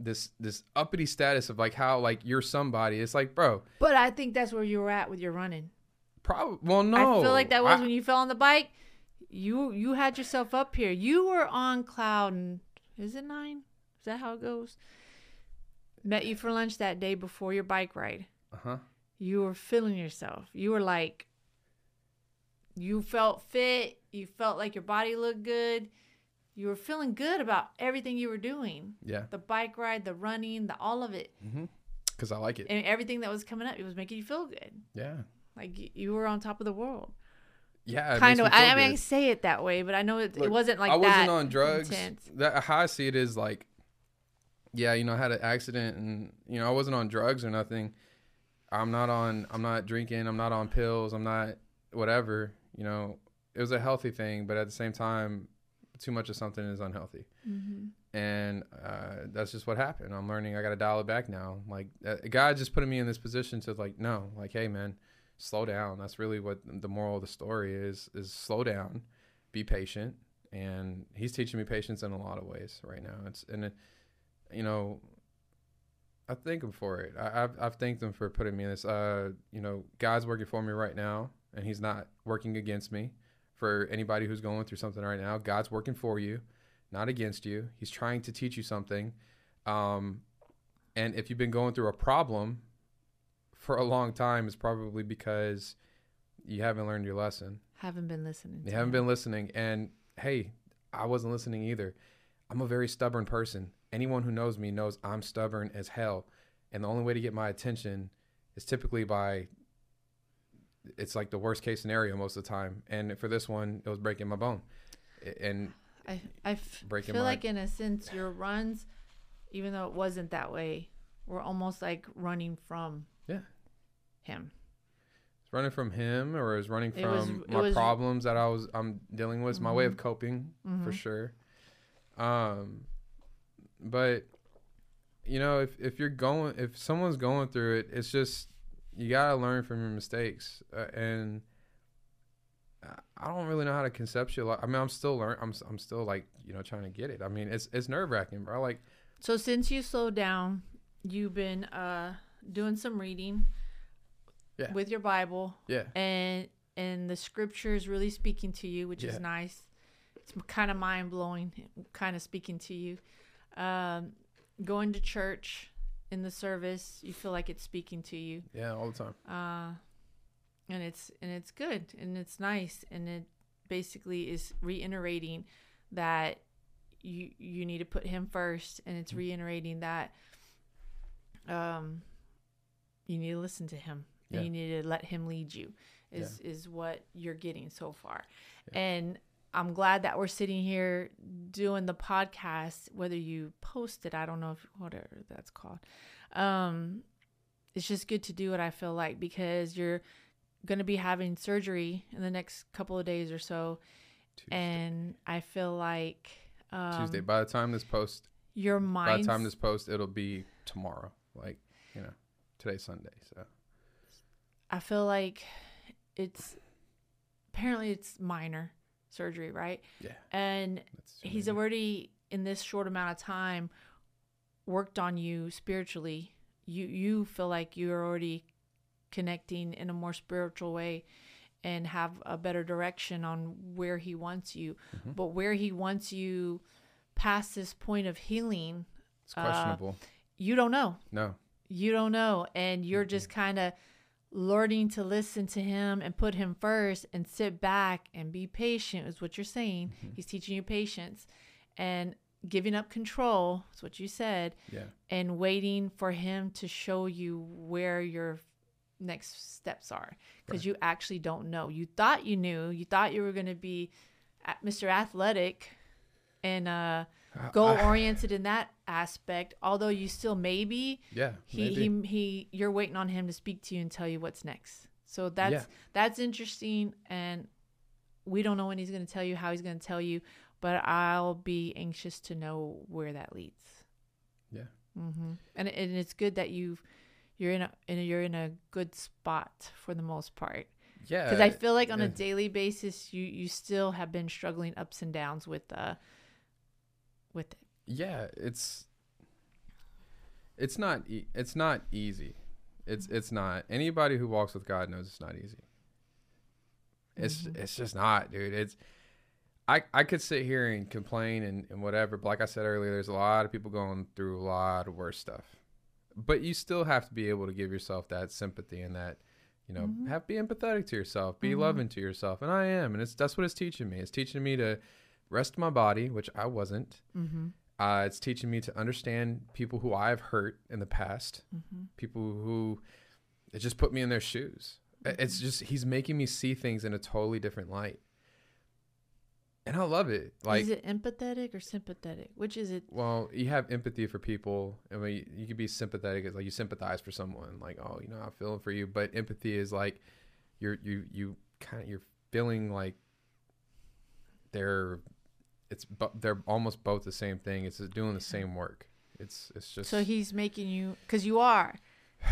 this this uppity status of like how like you're somebody. It's like, bro, But I think that's where you were at with your running. probably. Well, no. I feel like that was I- when you fell on the bike. You you had yourself up here. You were on cloud. Is it nine? Is that how it goes? Met you for lunch that day before your bike ride. Uh-huh. You were feeling yourself. You were like, you felt fit. You felt like your body looked good. You were feeling good about everything you were doing. Yeah. The bike ride, the running, the all of it, Because I like it. and everything that was coming up. It was making you feel good. yeah. Like you were on top of the world. Yeah. kind of. me I, I mean, I say it that way, but I know it, Look, it wasn't like that. I wasn't that on drugs. intense. That how I see it is like, yeah, you know, I had an accident, and you know, I wasn't on drugs or nothing. I'm not on. I'm not drinking. I'm not on pills. I'm not whatever. You know, it was a healthy thing, but at the same time, too much of something is unhealthy, Mm-hmm. and uh, that's just what happened. I'm learning. I got to dial it back now. Like uh, God just putting me in this position to like, no, like, hey, man, slow down. That's really what the moral of the story is: is slow down, be patient, and He's teaching me patience in a lot of ways right now. It's and it, you know, I thank Him for it. I, I've I've thanked Him for putting me in this. Uh, you know, God's working for me right now, and He's not working against me. For anybody who's going through something right now, God's working for you, not against you. He's trying to teach you something. Um, and if you've been going through a problem for a long time, it's probably because you haven't learned your lesson. Haven't been listening. You haven't been listening. And hey, I wasn't listening either. I'm a very stubborn person. Anyone who knows me knows I'm stubborn as hell. And the only way to get my attention is typically by it's like the worst case scenario most of the time. And for this one, it was breaking my bone. And I I f- breaking feel my- like in a sense your runs, even though it wasn't that way, were almost like running from. Him. it's running from him or is running It was- from it my was- problems that I was I'm dealing with, my way of Mhm. coping for Mhm. sure. Um but you know, if if you're going if someone's going through it, it's just you got to learn from your mistakes. Uh, and I- don't really know how to conceptualize. I mean, I'm still learn I'm I'm still like, you know, trying to get it. I mean, it's it's nerve-wracking, bro. Like So since you slowed down, you've been uh doing some reading Yeah. with your Bible yeah. and and the scripture is really speaking to you, which Yeah. is nice. It's kind of mind blowing, kind of speaking to you. Um, going to church in the service, you feel like it's speaking to you, Yeah, all the time. uh, and it's and it's good and it's nice, and it basically is reiterating that you you need to put Him first, and Mm. it's reiterating that um, you need to listen to Him Yeah. you need to let Him lead you. Is is what you're getting so far, and I'm glad that we're sitting here doing the podcast. Whether you post it, I don't know if whatever that's called. Um, it's just good to do what I feel like because you're going to be having surgery in the next couple of days or so, Tuesday. and I feel like um, Tuesday. By the time this post your mind by the time this post, it'll be tomorrow. Like, you know, today's Sunday, so I feel like it's apparently it's minor surgery, right? Yeah. And he's already in this short amount of time worked on you spiritually. You you feel like you're already connecting in a more spiritual way and have a better direction on where he wants you. Mm-hmm. But where he wants you past this point of healing, it's questionable. you don't know. no. You don't know. And you're just kind of learning to listen to him and put him first and sit back and be patient, is what you're saying. He's teaching you patience and giving up control, is what you said, Yeah. and waiting for him to show you where your next steps are because you actually don't know. You thought you knew, you thought you were going to be Mr. Athletic and uh, goal oriented in that aspect, although you still maybe Yeah. he, maybe. he he you're waiting on him to speak to you and tell you what's next so that's Yeah. that's interesting and we don't know when he's going to tell you how he's going to tell you but i'll be anxious to know where that leads Yeah. Mm-hmm. and, and it's good that you've you're in a in a, you're in a good spot for the most part yeah. because i feel like on a daily basis you you still have been struggling ups and downs with uh with it. Yeah it's it's not e- it's not easy. It's it's not anybody who walks with god knows it's not easy. It's mm-hmm. it's just not dude. It's i i could sit here and complain and, and whatever but like i said earlier there's a lot of people going through a lot of worse stuff. But you still have to be able to give yourself that sympathy and that you know mm-hmm. have be empathetic to yourself be mm-hmm. loving to yourself. And i am and it's that's what it's teaching me. It's teaching me to rest my body which i wasn't mm-hmm. uh, it's teaching me to understand people who I've hurt in the past, Mm-hmm. people who it just put me in their shoes. I- It's just he's making me see things in a totally different light, and I love it. Like, is it empathetic or sympathetic which is it well, you have empathy for people. I mean, you could be sympathetic, it's like you sympathize for someone, like, oh, you know, I'm feeling for you. But empathy is like you're you you kind of you're feeling like they're it's but they're almost both the same thing. It's doing the same work. It's it's just So he's making you because you are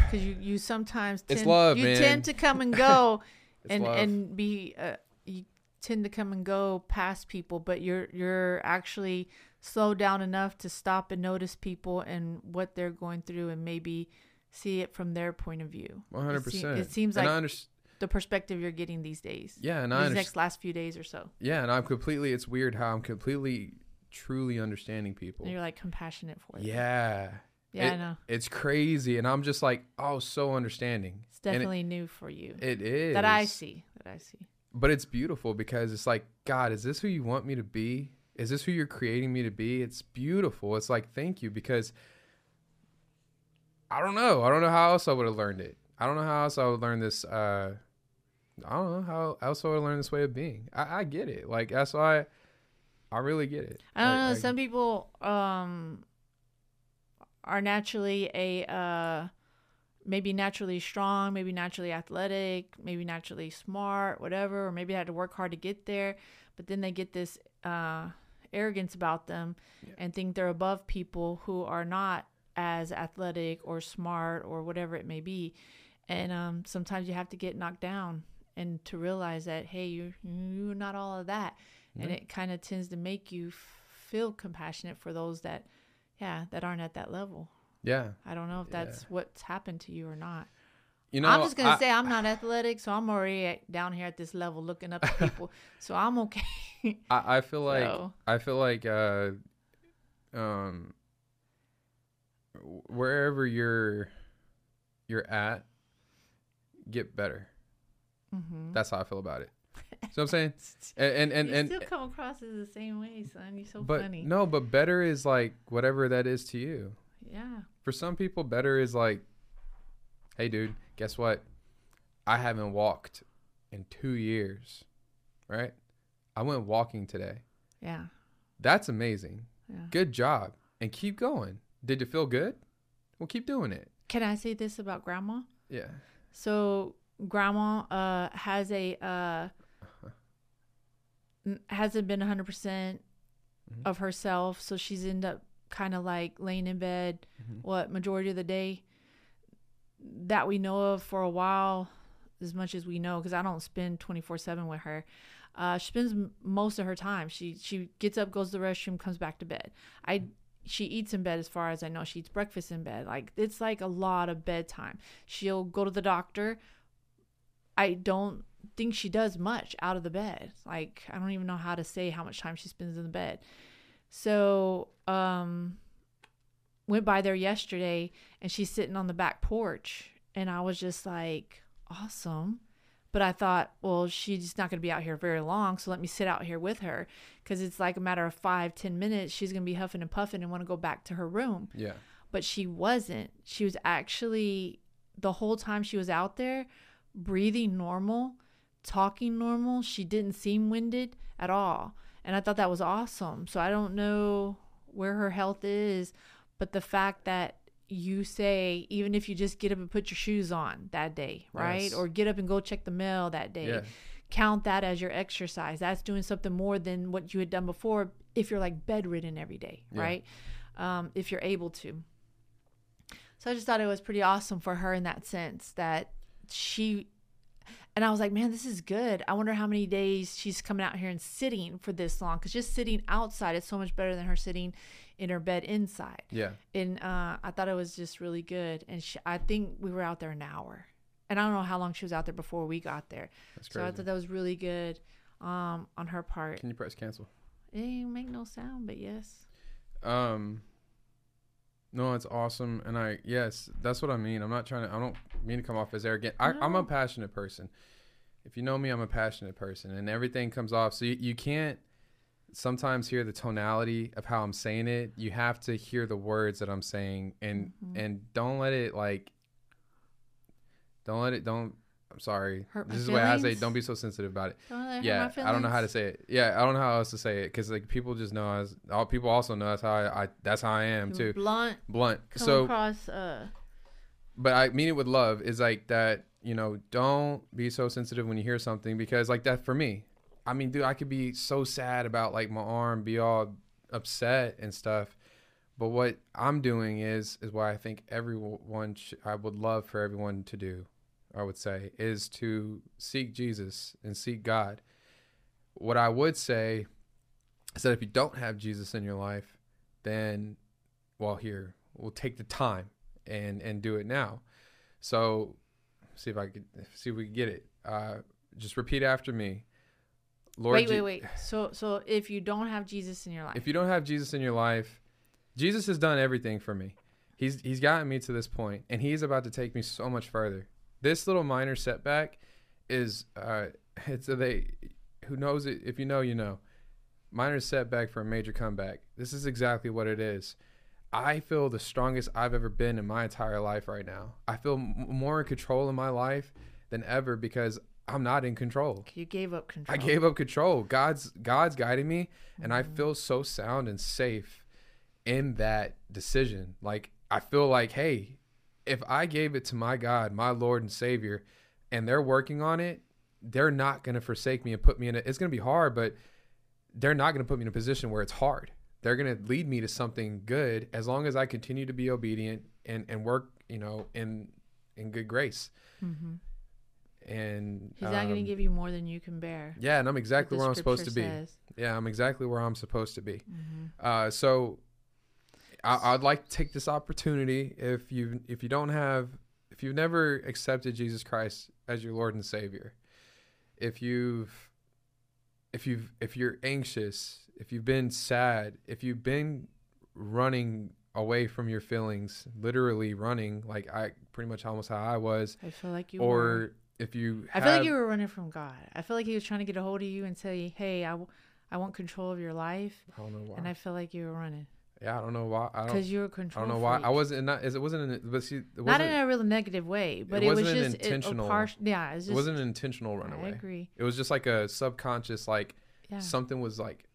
because you you sometimes It's tend, love, you man. tend to come and go and love. and be uh, you tend to come and go past people, but you're you're actually slow down enough to stop and notice people and what they're going through and maybe see it from their point of view. One hundred percent. it seems and like I understand. The perspective you're getting these days. Yeah, and I these understand. next last few days or so. Yeah, and I'm completely. It's weird how I'm completely, truly understanding people. And you're like compassionate for them. Yeah. Yeah, I know. It's crazy, and I'm just like, oh, so understanding. It's And it- definitely new for you. It is that I see. That I see. but it's beautiful because it's like, God, is this who you want me to be? Is this who you're creating me to be? It's beautiful. It's like, thank you because I don't know. I don't know how else I would have learned it. I don't know how else I would learn this. Uh, I don't know how else I would learn this way of being. I, I get it. Like that's why I really get it. I don't I- know. I- Some people um are naturally a uh maybe naturally strong, maybe naturally athletic, maybe naturally smart, whatever, or maybe they had to work hard to get there, but then they get this uh arrogance about them and think they're above people who are not as athletic or smart or whatever it may be. And um sometimes you have to get knocked down and to realize that hey, you're you're not all of that and it kind of tends to make you feel compassionate for those that yeah that aren't at that level yeah. i don't know if that's Yeah. what's happened to you or not You know, i'm just gonna I- say i'm not athletic so i'm already at, down here at this level looking up to people so i'm okay I, I feel like So- I feel like uh um wherever you're you're at get better. Mm-hmm. That's how I feel about it. So I'm saying and and and, you and still come across as the same way son you're so but funny no, but better is like whatever that is to you. yeah For some people better is like hey dude, guess what? I haven't walked in 2 years. Right? I went walking today. yeah That's amazing. yeah Good job. And keep going. Did it feel good? Well, keep doing it. can i say this about grandma Yeah. So grandma uh has a uh hasn't been 100% Mhm. of herself, so she's end up kind of like laying in bed Mhm. what majority of the day that we know of for a while as much as we know because I don't spend 24 7 with her. Uh, she spends m- most of her time. She she gets up, goes to the restroom, comes back to bed. I she eats in bed as far as I know. She eats breakfast in bed. Like it's like a lot of bedtime. She'll go to the doctor. I don't think she does much out of the bed. Like I don't even know how to say how much time she spends in the bed. So, um went by there yesterday and she's sitting on the back porch and I was just like, awesome. But I thought, well, she's not going to be out here very long, so let me sit out here with her because it's like a matter of five, ten minutes. She's going to be huffing and puffing and want to go back to her room. Yeah. But she wasn't. She was actually the whole time she was out there breathing normal, talking normal. She didn't seem winded at all. And I thought that was awesome. So I don't know where her health is, but the fact that you say even if you just get up and put your shoes on that day, right? Yes. Or get up and go check the mail that day. Yeah. Count that as your exercise. That's doing something more than what you had done before if you're like bedridden every day, Yeah. right? Um, if you're able to. So I just thought it was pretty awesome for her in that sense that she and I was like, man, this is good. I wonder how many days she's coming out here and sitting for this long because just sitting outside is so much better than her sitting in her bed inside. Yeah. And uh, I thought it was just really good. And she, I think we were out there an hour, and I don't know how long she was out there before we got there. That's crazy. So I thought that was really good um, on her part. Can you press cancel? It didn't make no sound, but yes. Um. No, it's awesome, and I yes, that's what I mean. I'm not trying to. I don't mean to come off as arrogant. I, I'm a passionate person. If you know me, I'm a passionate person, and everything comes off. So you, you can't sometimes hear the tonality of how I'm saying it. You have to hear the words that I'm saying, and Mhm. and don't let it like. Don't let it. Don't. I'm sorry. Hurt this is what I say. Don't be so sensitive about it Don't yeah i don't know how to say it yeah i don't know how else to say it because like people just know as all people also know that's how I, I that's how i am You're too Blunt. blunt so across. Uh, but i mean it with love is like that you know don't be so sensitive when you hear something because like that for me i mean dude i could be so sad about like my arm be all upset and stuff but what i'm doing is is what i think everyone sh- i would love for everyone to do i would say is to seek jesus and seek god what i would say is that if you don't have jesus in your life then well here we'll take the time and and do it now so see if i could see if we can get it uh just repeat after me lord wait, Je- wait, wait. So, so if you don't have Jesus in your life, if you don't have Jesus in your life, Jesus has done everything for me. He's he's gotten me to this point, and he's about to take me so much further. This little minor setback is uh, it's a they who knows it. If you know, you know. Minor setback for a major comeback. This is exactly what it is. I feel the strongest I've ever been in my entire life right now. I feel m- more in control in my life than ever because I'm not in control. you gave up control. I gave up control. God's God's guiding me, and I Mhm. feel so sound and safe in that decision. Like I feel like, hey, if I gave it to my God, my Lord and Savior, and they're working on it, they're not going to forsake me and put me in it. It's going to be hard, but they're not going to put me in a position where it's hard. They're going to lead me to something good as long as I continue to be obedient and and work, you know, in in good grace. hmm And He's not going to um, give you more than you can bear. Yeah, and I'm exactly where I'm supposed to be. says. Yeah, I'm exactly where I'm supposed to be. Mhm. Uh, so I, I'd like to take this opportunity if you if you don't have if you've never accepted Jesus Christ as your Lord and Savior, if you've if you've if you're anxious, if you've been sad, if you've been running away from your feelings, literally running like I pretty much almost how I was, I feel like you were. or if you I feel like you were running from God. I feel like he was trying to get a hold of you and say, "Hey, I, w- I want control of your life," I don't know why. and I feel like you were running yeah, I don't know why. I don't. because you were a I don't know why. I wasn't not. It wasn't. An, but see, it not wasn't. in a real negative way, but it it, was wasn't an just intentional- partial, yeah, it was it just. wasn't an intentional runaway. I agree. It was just like a subconscious, like Yeah, something was like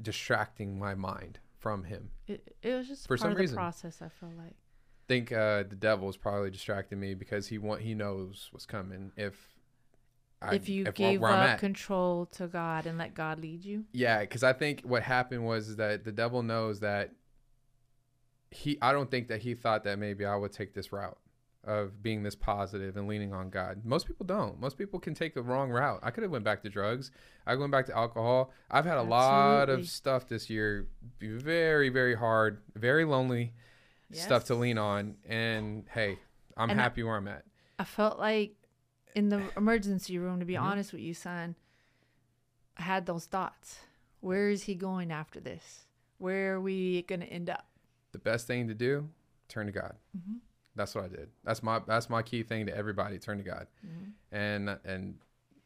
distracting my mind from him. it, it was just for part some of reason. process. I feel like. think uh, the devil is probably distracting me because he want he knows what's coming if I, if you where- gave where I'm up control to God and let God lead you, Yeah, because I think what happened was that the devil knows that he. I don't think that he thought that maybe I would take this route. of being this positive and leaning on God. Most people don't. Most people can take the wrong route. I could have went back to drugs. I went back to alcohol. I've had a lot of stuff this year. Be very, very hard, very lonely stuff to lean on. And hey, I'm And I- happy where I'm at. I felt like in the emergency room, to be Mhm. honest with you, son, I had those thoughts. Where is he going after this? Where are we going to end up? The best thing to do, turn to God. Mm-hmm. That's what I did. That's my that's my key thing to everybody. Turn to God. Mm-hmm. And and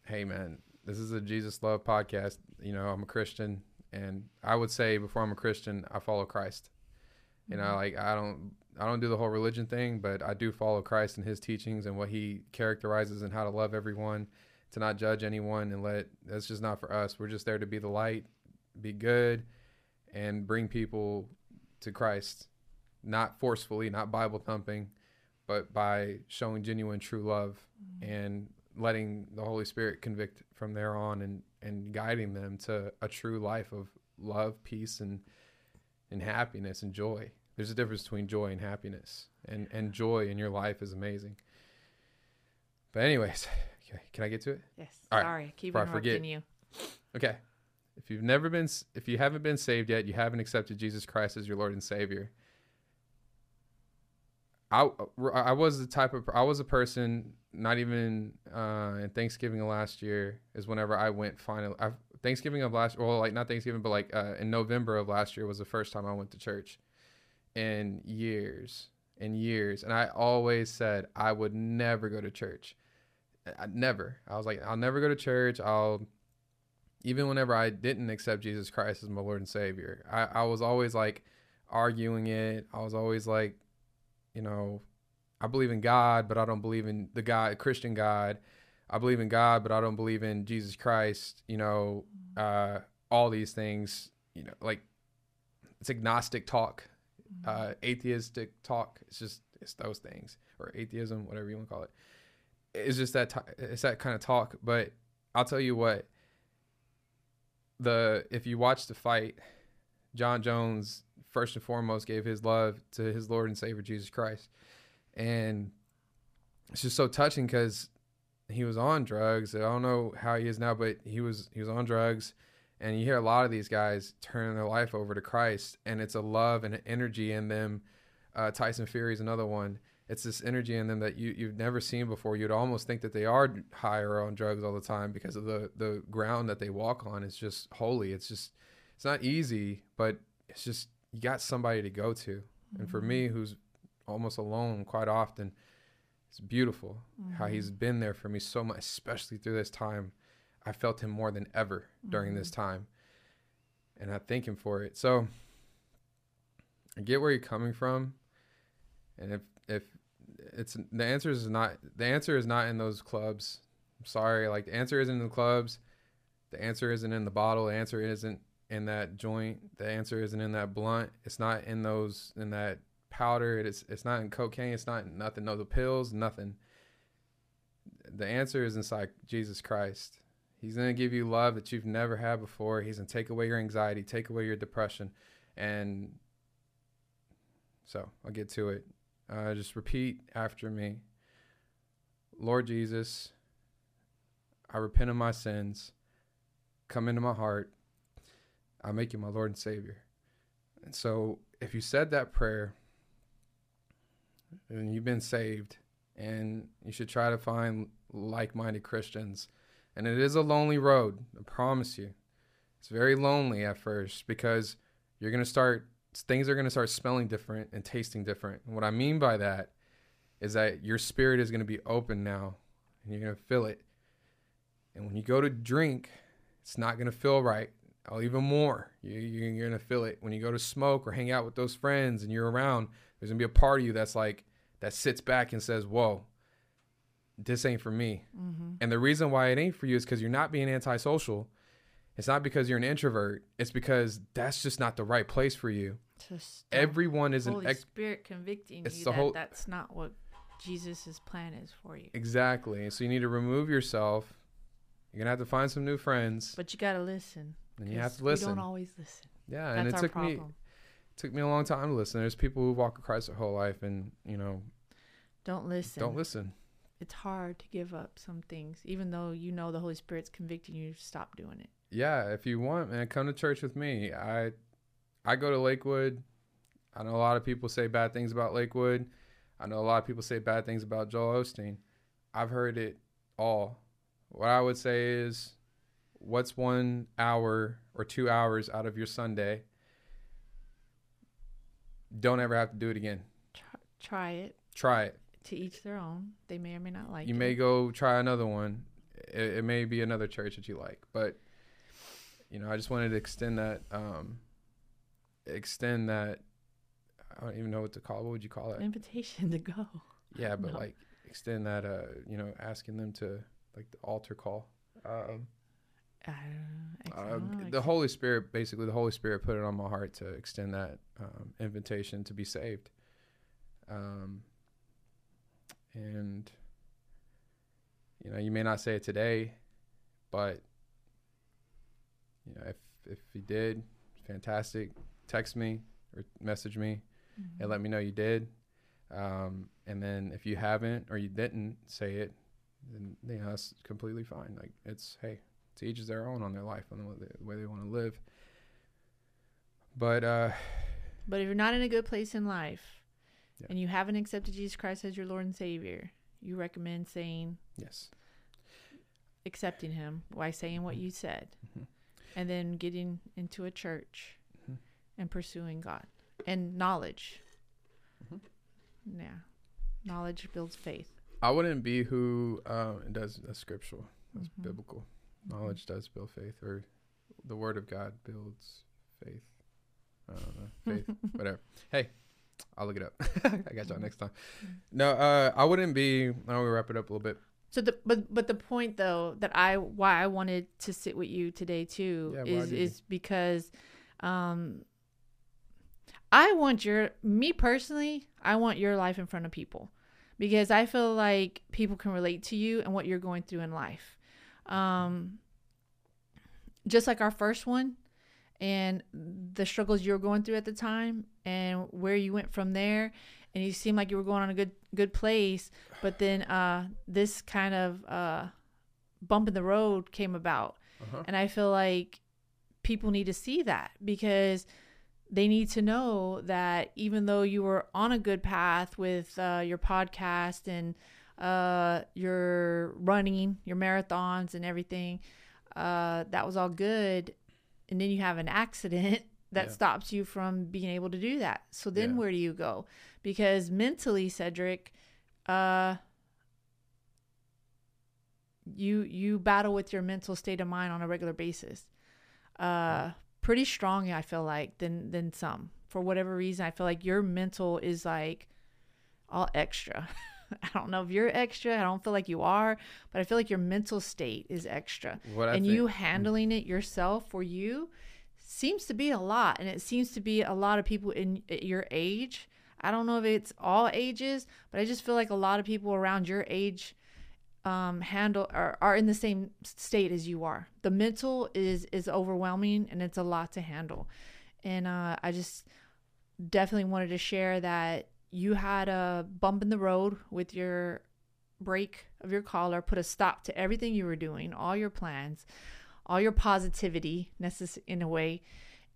hey man, this is a Jesus love podcast. You know, I'm a Christian and I would say before I'm a Christian, I follow Christ. You know, like I don't I don't do the whole religion thing, but I do follow Christ and his teachings and what he characterizes and how to love everyone, to not judge anyone and let that's just not for us. We're just there to be the light, be good and bring people to Christ, not forcefully, not Bible thumping, but by showing genuine true love mm-hmm. and letting the Holy Spirit convict from there on and, and guiding them to a true life of love, peace, and and happiness and joy. There's a difference between joy and happiness, and and joy in your life is amazing. But anyways, can I get to it? Yes. All right. Sorry, keep Before interrupting you. Okay. If you've never been, if you haven't been saved yet, you haven't accepted Jesus Christ as your Lord and Savior. I, I was the type of I was a person not even uh in Thanksgiving of last year is whenever I went finally I, Thanksgiving of last well like not Thanksgiving but like uh, in November of last year was the first time I went to church in years in years and I always said I would never go to church I never I was like I'll never go to church I'll even whenever I didn't accept Jesus Christ as my Lord and Savior, I, I was always like arguing it. I was always like, you know, I believe in God, but I don't believe in the God, Christian God. I believe in God, but I don't believe in Jesus Christ. You know, uh, all these things. You know, like it's agnostic talk, uh, atheistic talk. It's just it's those things or atheism, whatever you want to call it. It's just that ti it's that kind of talk. But I'll tell you what the if you watch the fight, Jon Jones first and foremost gave his love to his Lord and Savior Jesus Christ, and it's just so touching because he was on drugs. I don't know how he is now, but he was he was on drugs, and you hear a lot of these guys turning their life over to Christ, and it's a love and an energy in them. Uh, Tyson Fury is another one. It's this energy in them that you you've never seen before. You'd almost think that they are higher on drugs all the time because of the the ground that they walk on. It's just holy. It's just it's not easy, but it's just you got somebody to go to. And for me, who's almost alone quite often, it's beautiful how he's been there for me so much, especially through this time. I felt him more than ever during this mm-hmm. time, and I thank him for it. So I get where you're coming from, and if if it's the answer is not the answer is not in those clubs. I'm sorry, like the answer isn't in the clubs. The answer isn't in the bottle. The answer isn't in that joint. The answer isn't in that blunt. It's not in those in that powder. It's it's not in cocaine. It's not in nothing. No, the pills, nothing. The answer is inside Jesus Christ. He's gonna give you love that you've never had before. He's gonna take away your anxiety, take away your depression, and so I'll get to it. Uh, just repeat after me. Lord Jesus, I repent of my sins. Come into my heart. I make you my Lord and Savior. And so, if you said that prayer, then you've been saved, and you should try to find like minded Christians. And it is a lonely road, I promise you. It's very lonely at first because you're going to start, things are going to start smelling different and tasting different. And what I mean by that is that your spirit is going to be open now and you're going to feel it. And when you go to drink, it's not going to feel right. Oh, even more. You, you're going to feel it. When you go to smoke or hang out with those friends and you're around, there's going to be a part of you that's like, that sits back and says, Whoa, this ain't for me. Mm-hmm. And the reason why it ain't for you is because you're not being antisocial. It's not because you're an introvert. It's because that's just not the right place for you. Just Everyone is an Holy ex- Spirit convicting it's you the that whole- that's not what Jesus's plan is for you. exactly. So you need to remove yourself. You're gonna have to find some new friends, But you gotta listen. and you have to listen. We don't always listen. yeah, and it took me problem. took me a long time to listen. There's people who walk Christ their whole life, and you know, Don't listen. don't listen. It's hard to give up some things, even though you know the Holy Spirit's convicting you to stop doing it. Yeah, if you want, man, come to church with me. I I go to Lakewood. I know a lot of people say bad things about Lakewood. I know a lot of people say bad things about Joel Osteen. I've heard it all. What I would say is what's one hour or two hours out of your Sunday? Don't ever have to do it again. Try, try it. Try it. To each their own. They may or may not like you it. may go try another one. It, it may be another church that you like, but you know, I just wanted to extend that, um, extend that. I don't even know what to call. What would you call it? invitation to go. Yeah, but No. like extend that. Uh, you know, asking them to like the altar call. Um, I don't know. uh, I don't know, the Holy Spirit, basically, the Holy Spirit put it on my heart to extend that um, invitation to be saved. Um, and you know, you may not say it today, but you know, if if you did, fantastic. Text me or message me Mm-hmm. and let me know you did. Um, and then if you haven't or you didn't say it, then you know that's completely fine. Like it's hey, to each is their own on their life on the way they, the way they want to live. But uh, But if you're not in a good place in life Yeah. and you haven't accepted Jesus Christ as your Lord and Savior, you recommend saying, yes, accepting Him by saying what you said, Mhm. and then getting into a church Mhm. and pursuing God and knowledge. Mhm. Yeah. Knowledge builds faith. I wouldn't be who uh, does that's scriptural. That's Mhm. biblical. Knowledge does build faith, or the Word of God builds faith. I don't know, faith, whatever. Hey, I'll look it up. I got y'all next time. No, uh, I wouldn't be. Now we wrap it up a little bit. So the but but the point though that I why I wanted to sit with you today too Yeah, is is because um I want your me personally, I want your life in front of people because I feel like people can relate to you and what you're going through in life. Um just like our first one and the struggles you were going through at the time and where you went from there and you seemed like you were going on a good good place but then uh this kind of uh bump in the road came about Uh-huh. and i feel like people need to see that because they need to know that even though you were on a good path with uh, your podcast and uh, your running, your marathons, and everything, uh, that was all good. And then you have an accident that Yeah. stops you from being able to do that. So then Yeah. where do you go? Because mentally, Cedric, uh, you you battle with your mental state of mind on a regular basis. Uh, pretty strong, I feel like, than than some. For whatever reason, I feel like your mental is like all extra. I don't know if you're extra. I don't feel like you are, but I feel like your mental state is extra. What I and think- you handling it yourself for you seems to be a lot, and it seems to be a lot of people in your age. I don't know if it's all ages, but I just feel like a lot of people around your age um, handle are, are in the same state as you are. The mental is is overwhelming and it's a lot to handle. And uh, I just definitely wanted to share that you had a bump in the road with your break of your collar, put a stop to everything you were doing, all your plans, all your positivity, necess- in a way,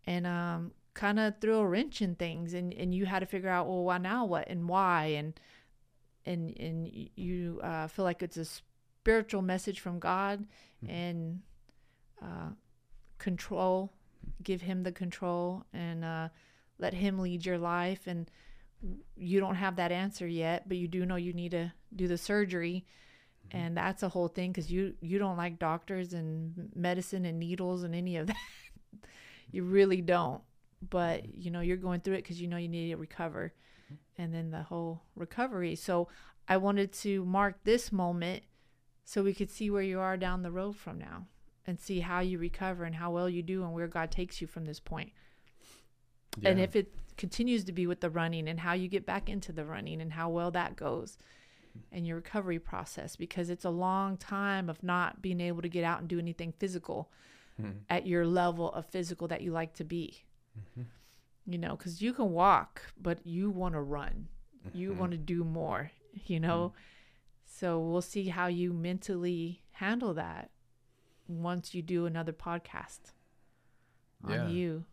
and um, kind of threw a wrench in things. And, and you had to figure out, well, why now what and why and and and you uh, feel like it's a spiritual message from God and uh, control, give Him the control and uh, let Him lead your life. And you don't have that answer yet, but you do know you need to do the surgery. Mm-hmm. And that's a whole thing because you you don't like doctors and medicine and needles and any of that. you really don't. But mm-hmm. you know you're going through it because you know you need to recover mm-hmm. and then the whole recovery. So I wanted to mark this moment so we could see where you are down the road from now and see how you recover and how well you do and where God takes you from this point. And if it continues to be with the running and how you get back into the running and how well that goes and your recovery process because it's a long time of not being able to get out and do anything physical Mhm. at your level of physical that you like to be mm-hmm. you know because you can walk but you want to run you mm-hmm. want to do more you know? Mm-hmm. So we'll see how you mentally handle that once you do another podcast on Yeah. you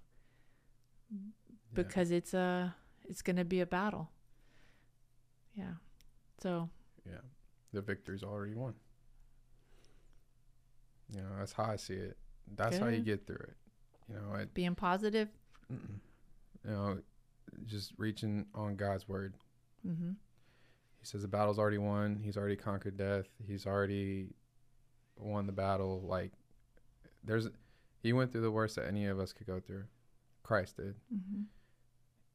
Yeah. because it's a it's going to be a battle. Yeah. So, Yeah. The victory's already won. You know, that's how I see it. That's how you get through it. You know, it, being positive. you know, just reaching on God's word. Mhm. He says the battle's already won. He's already conquered death. He's already won the battle. Like there's he went through the worst that any of us could go through. Christ did. Mhm.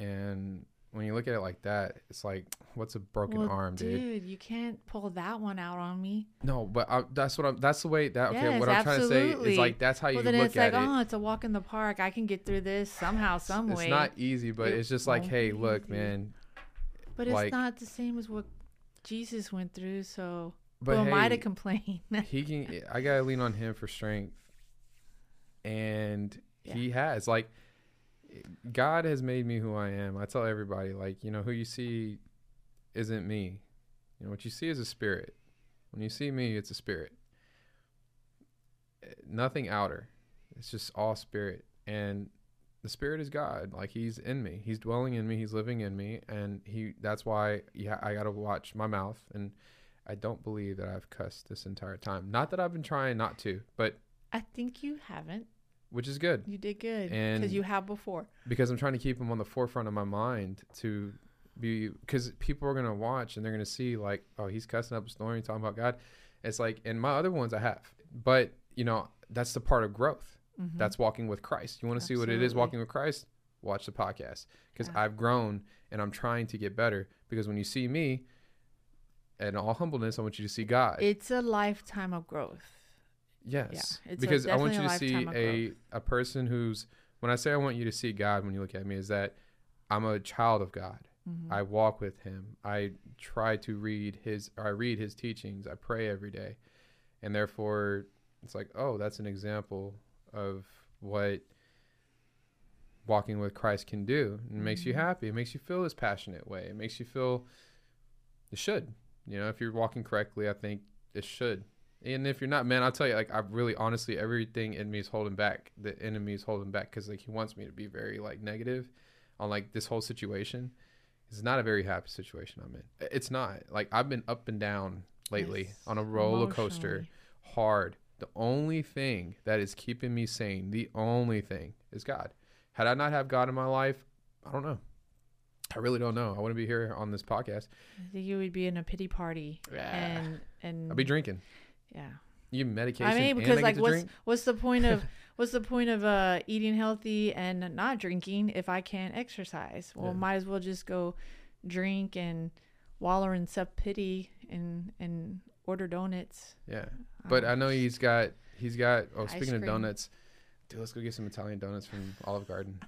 And when you look at it like that, it's like, what's a broken Well, arm, dude? dude, you can't pull that one out on me. No, but I, that's what I'm. That's the way. That okay. Yes, what I'm trying to say is like that's how you well, then look it's like, at it. oh, it's a walk in the park. I can get through this somehow, some it's way. not easy, but It it's just like, hey, look, easy. man. but it's like- not the same as what Jesus went through. So But who am I to complain? he can. I gotta lean on him for strength, and Yeah. he has like. God has made me who I am. I tell everybody, like, you know, who you see isn't me. You know, what you see is a spirit. When you see me, it's a spirit. Eh, Nothing outer. It's just all spirit. And the spirit is God. Like he's in me. He's dwelling in me. He's living in me. And he that's why yeah, I gotta watch my mouth. And I don't believe that I've cussed this entire time. Not that I've been trying not to, but I think you haven't. Which is good. You did good because you have before. because I'm trying to keep them on the forefront of my mind to be because people are gonna watch and they're gonna see like, oh, he's cussing up a storm, talking about God. It's like, and my other ones I have, but you know, that's the part of growth. Mhm. That's walking with Christ. You want to see what it is walking with Christ? Watch the podcast because Yeah. I've grown and I'm trying to get better. Because when you see me, in all humbleness, I want you to see God. it's a lifetime of growth. Yes, it's because I want you to see a a person who's. When I say I want you to see God, when you look at me, is that I'm a child of God. Mhm. I walk with Him. I try to read His. Or I read His teachings. I pray every day, and therefore, it's like, oh, that's an example of what walking with Christ can do. It makes you Mhm. happy. It makes you feel this passionate way. It makes you feel. It should. You know, if you're walking correctly, I think it should. And if you're not, man, I'll tell you, like, I really, honestly, everything in me is holding back. The enemy is holding back because, like, he wants me to be very, like, negative on, like, this whole situation. It's not a very happy situation I'm in. It's not. Like, I've been up and down lately Yes, on a roller coaster, hard. The only thing that is keeping me sane, the only thing, is God. Had I not have God in my life, I don't know. I really don't know. I wouldn't be here on this podcast. I think you would be in a pity party Yeah. and and I'd be drinking. Yeah. You medication. I mean, because I like, what's drink? what's the point of what's the point of uh eating healthy and not drinking if I can't exercise? Well, Yeah. might as well just go drink and waller in self pity and and order donuts. Yeah, but I Um, know he's got he's got. Oh, speaking of donuts, dude, let's go get some Italian donuts from Olive Garden.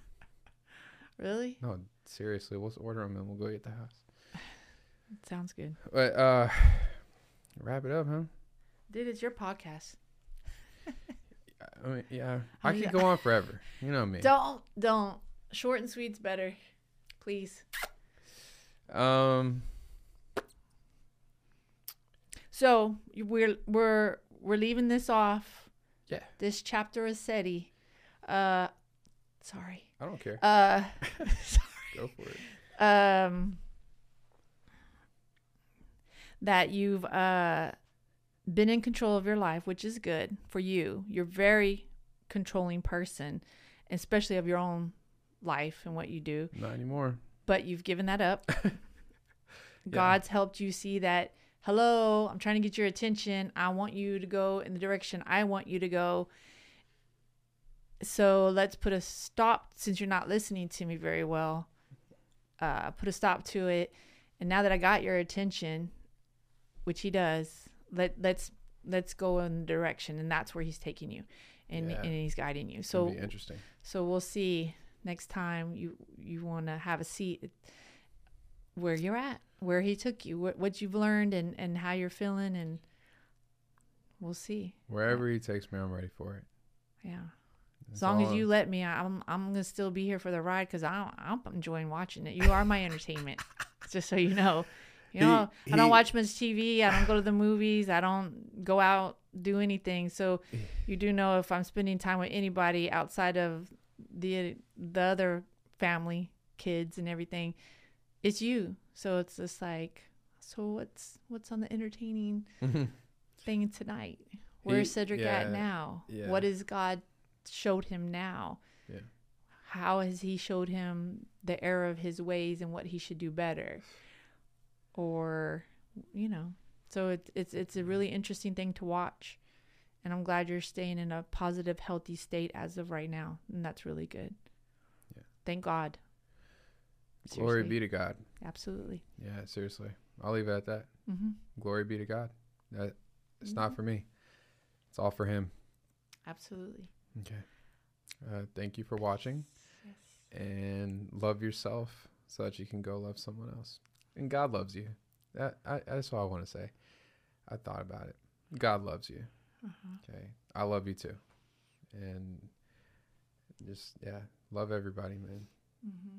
really No, seriously, let's order them and we'll go get the house. sounds good, But uh, wrap it up, huh? Dude. It's your podcast. I mean, yeah, I could go on forever. You know me. Don't don't short and sweet's better, please. Um, So we're we're we're leaving this off. Yeah. This chapter of Ced Said. Uh, sorry. I don't care. Uh, Go for it. um, that you've uh been in control of your life, which is good for you. You're very controlling person, especially of your own life and what you do. Not anymore. But you've given that up. God's helped you see that. Hello, I'm trying to get your attention. I want you to go in the direction I want you to go. So let's put a stop since you're not listening to me very well. Uh, put a stop to it. And now that I got your attention, which he does, let let's let's go in the direction, and that's where he's taking you, and Yeah. and he's guiding you. So interesting. so we'll see next time you you want to have a seat where you're at, where he took you, what what you've learned, and and how you're feeling, and we'll see. Wherever he takes me, I'm ready for it. Yeah. As long as you let me, I'm I'm gonna still be here for the ride because I'm I'm enjoying watching it. You are my entertainment, just so you know. You know, He- I don't he- watch much TV. I don't go to the movies. I don't go out do anything. So you do know if I'm spending time with anybody outside of the the other family, kids and everything, it's you. So it's just like, so what's what's on the entertaining thing tonight? Where's He- Cedric yeah, at now? yeah. What has God showed him now? Yeah. How has he showed him the error of his ways and what he should do better? Or, you know, so it's it's it's a really interesting thing to watch. And I'm glad you're staying in a positive, healthy state as of right now. And that's really good. Yeah. Thank God. Glory be to God. Absolutely. Yeah, seriously. I'll leave it at that. hmm Glory be to God. That it's Mm-hmm. not for me. It's all for him. Absolutely. Okay. Uh, thank you for watching Yes. and love yourself so that you can go love someone else. And God loves you. That I, that's all I want to say. I thought about it. God loves you. Uh-huh. Okay. I love you too. And just yeah, love everybody, man. hmm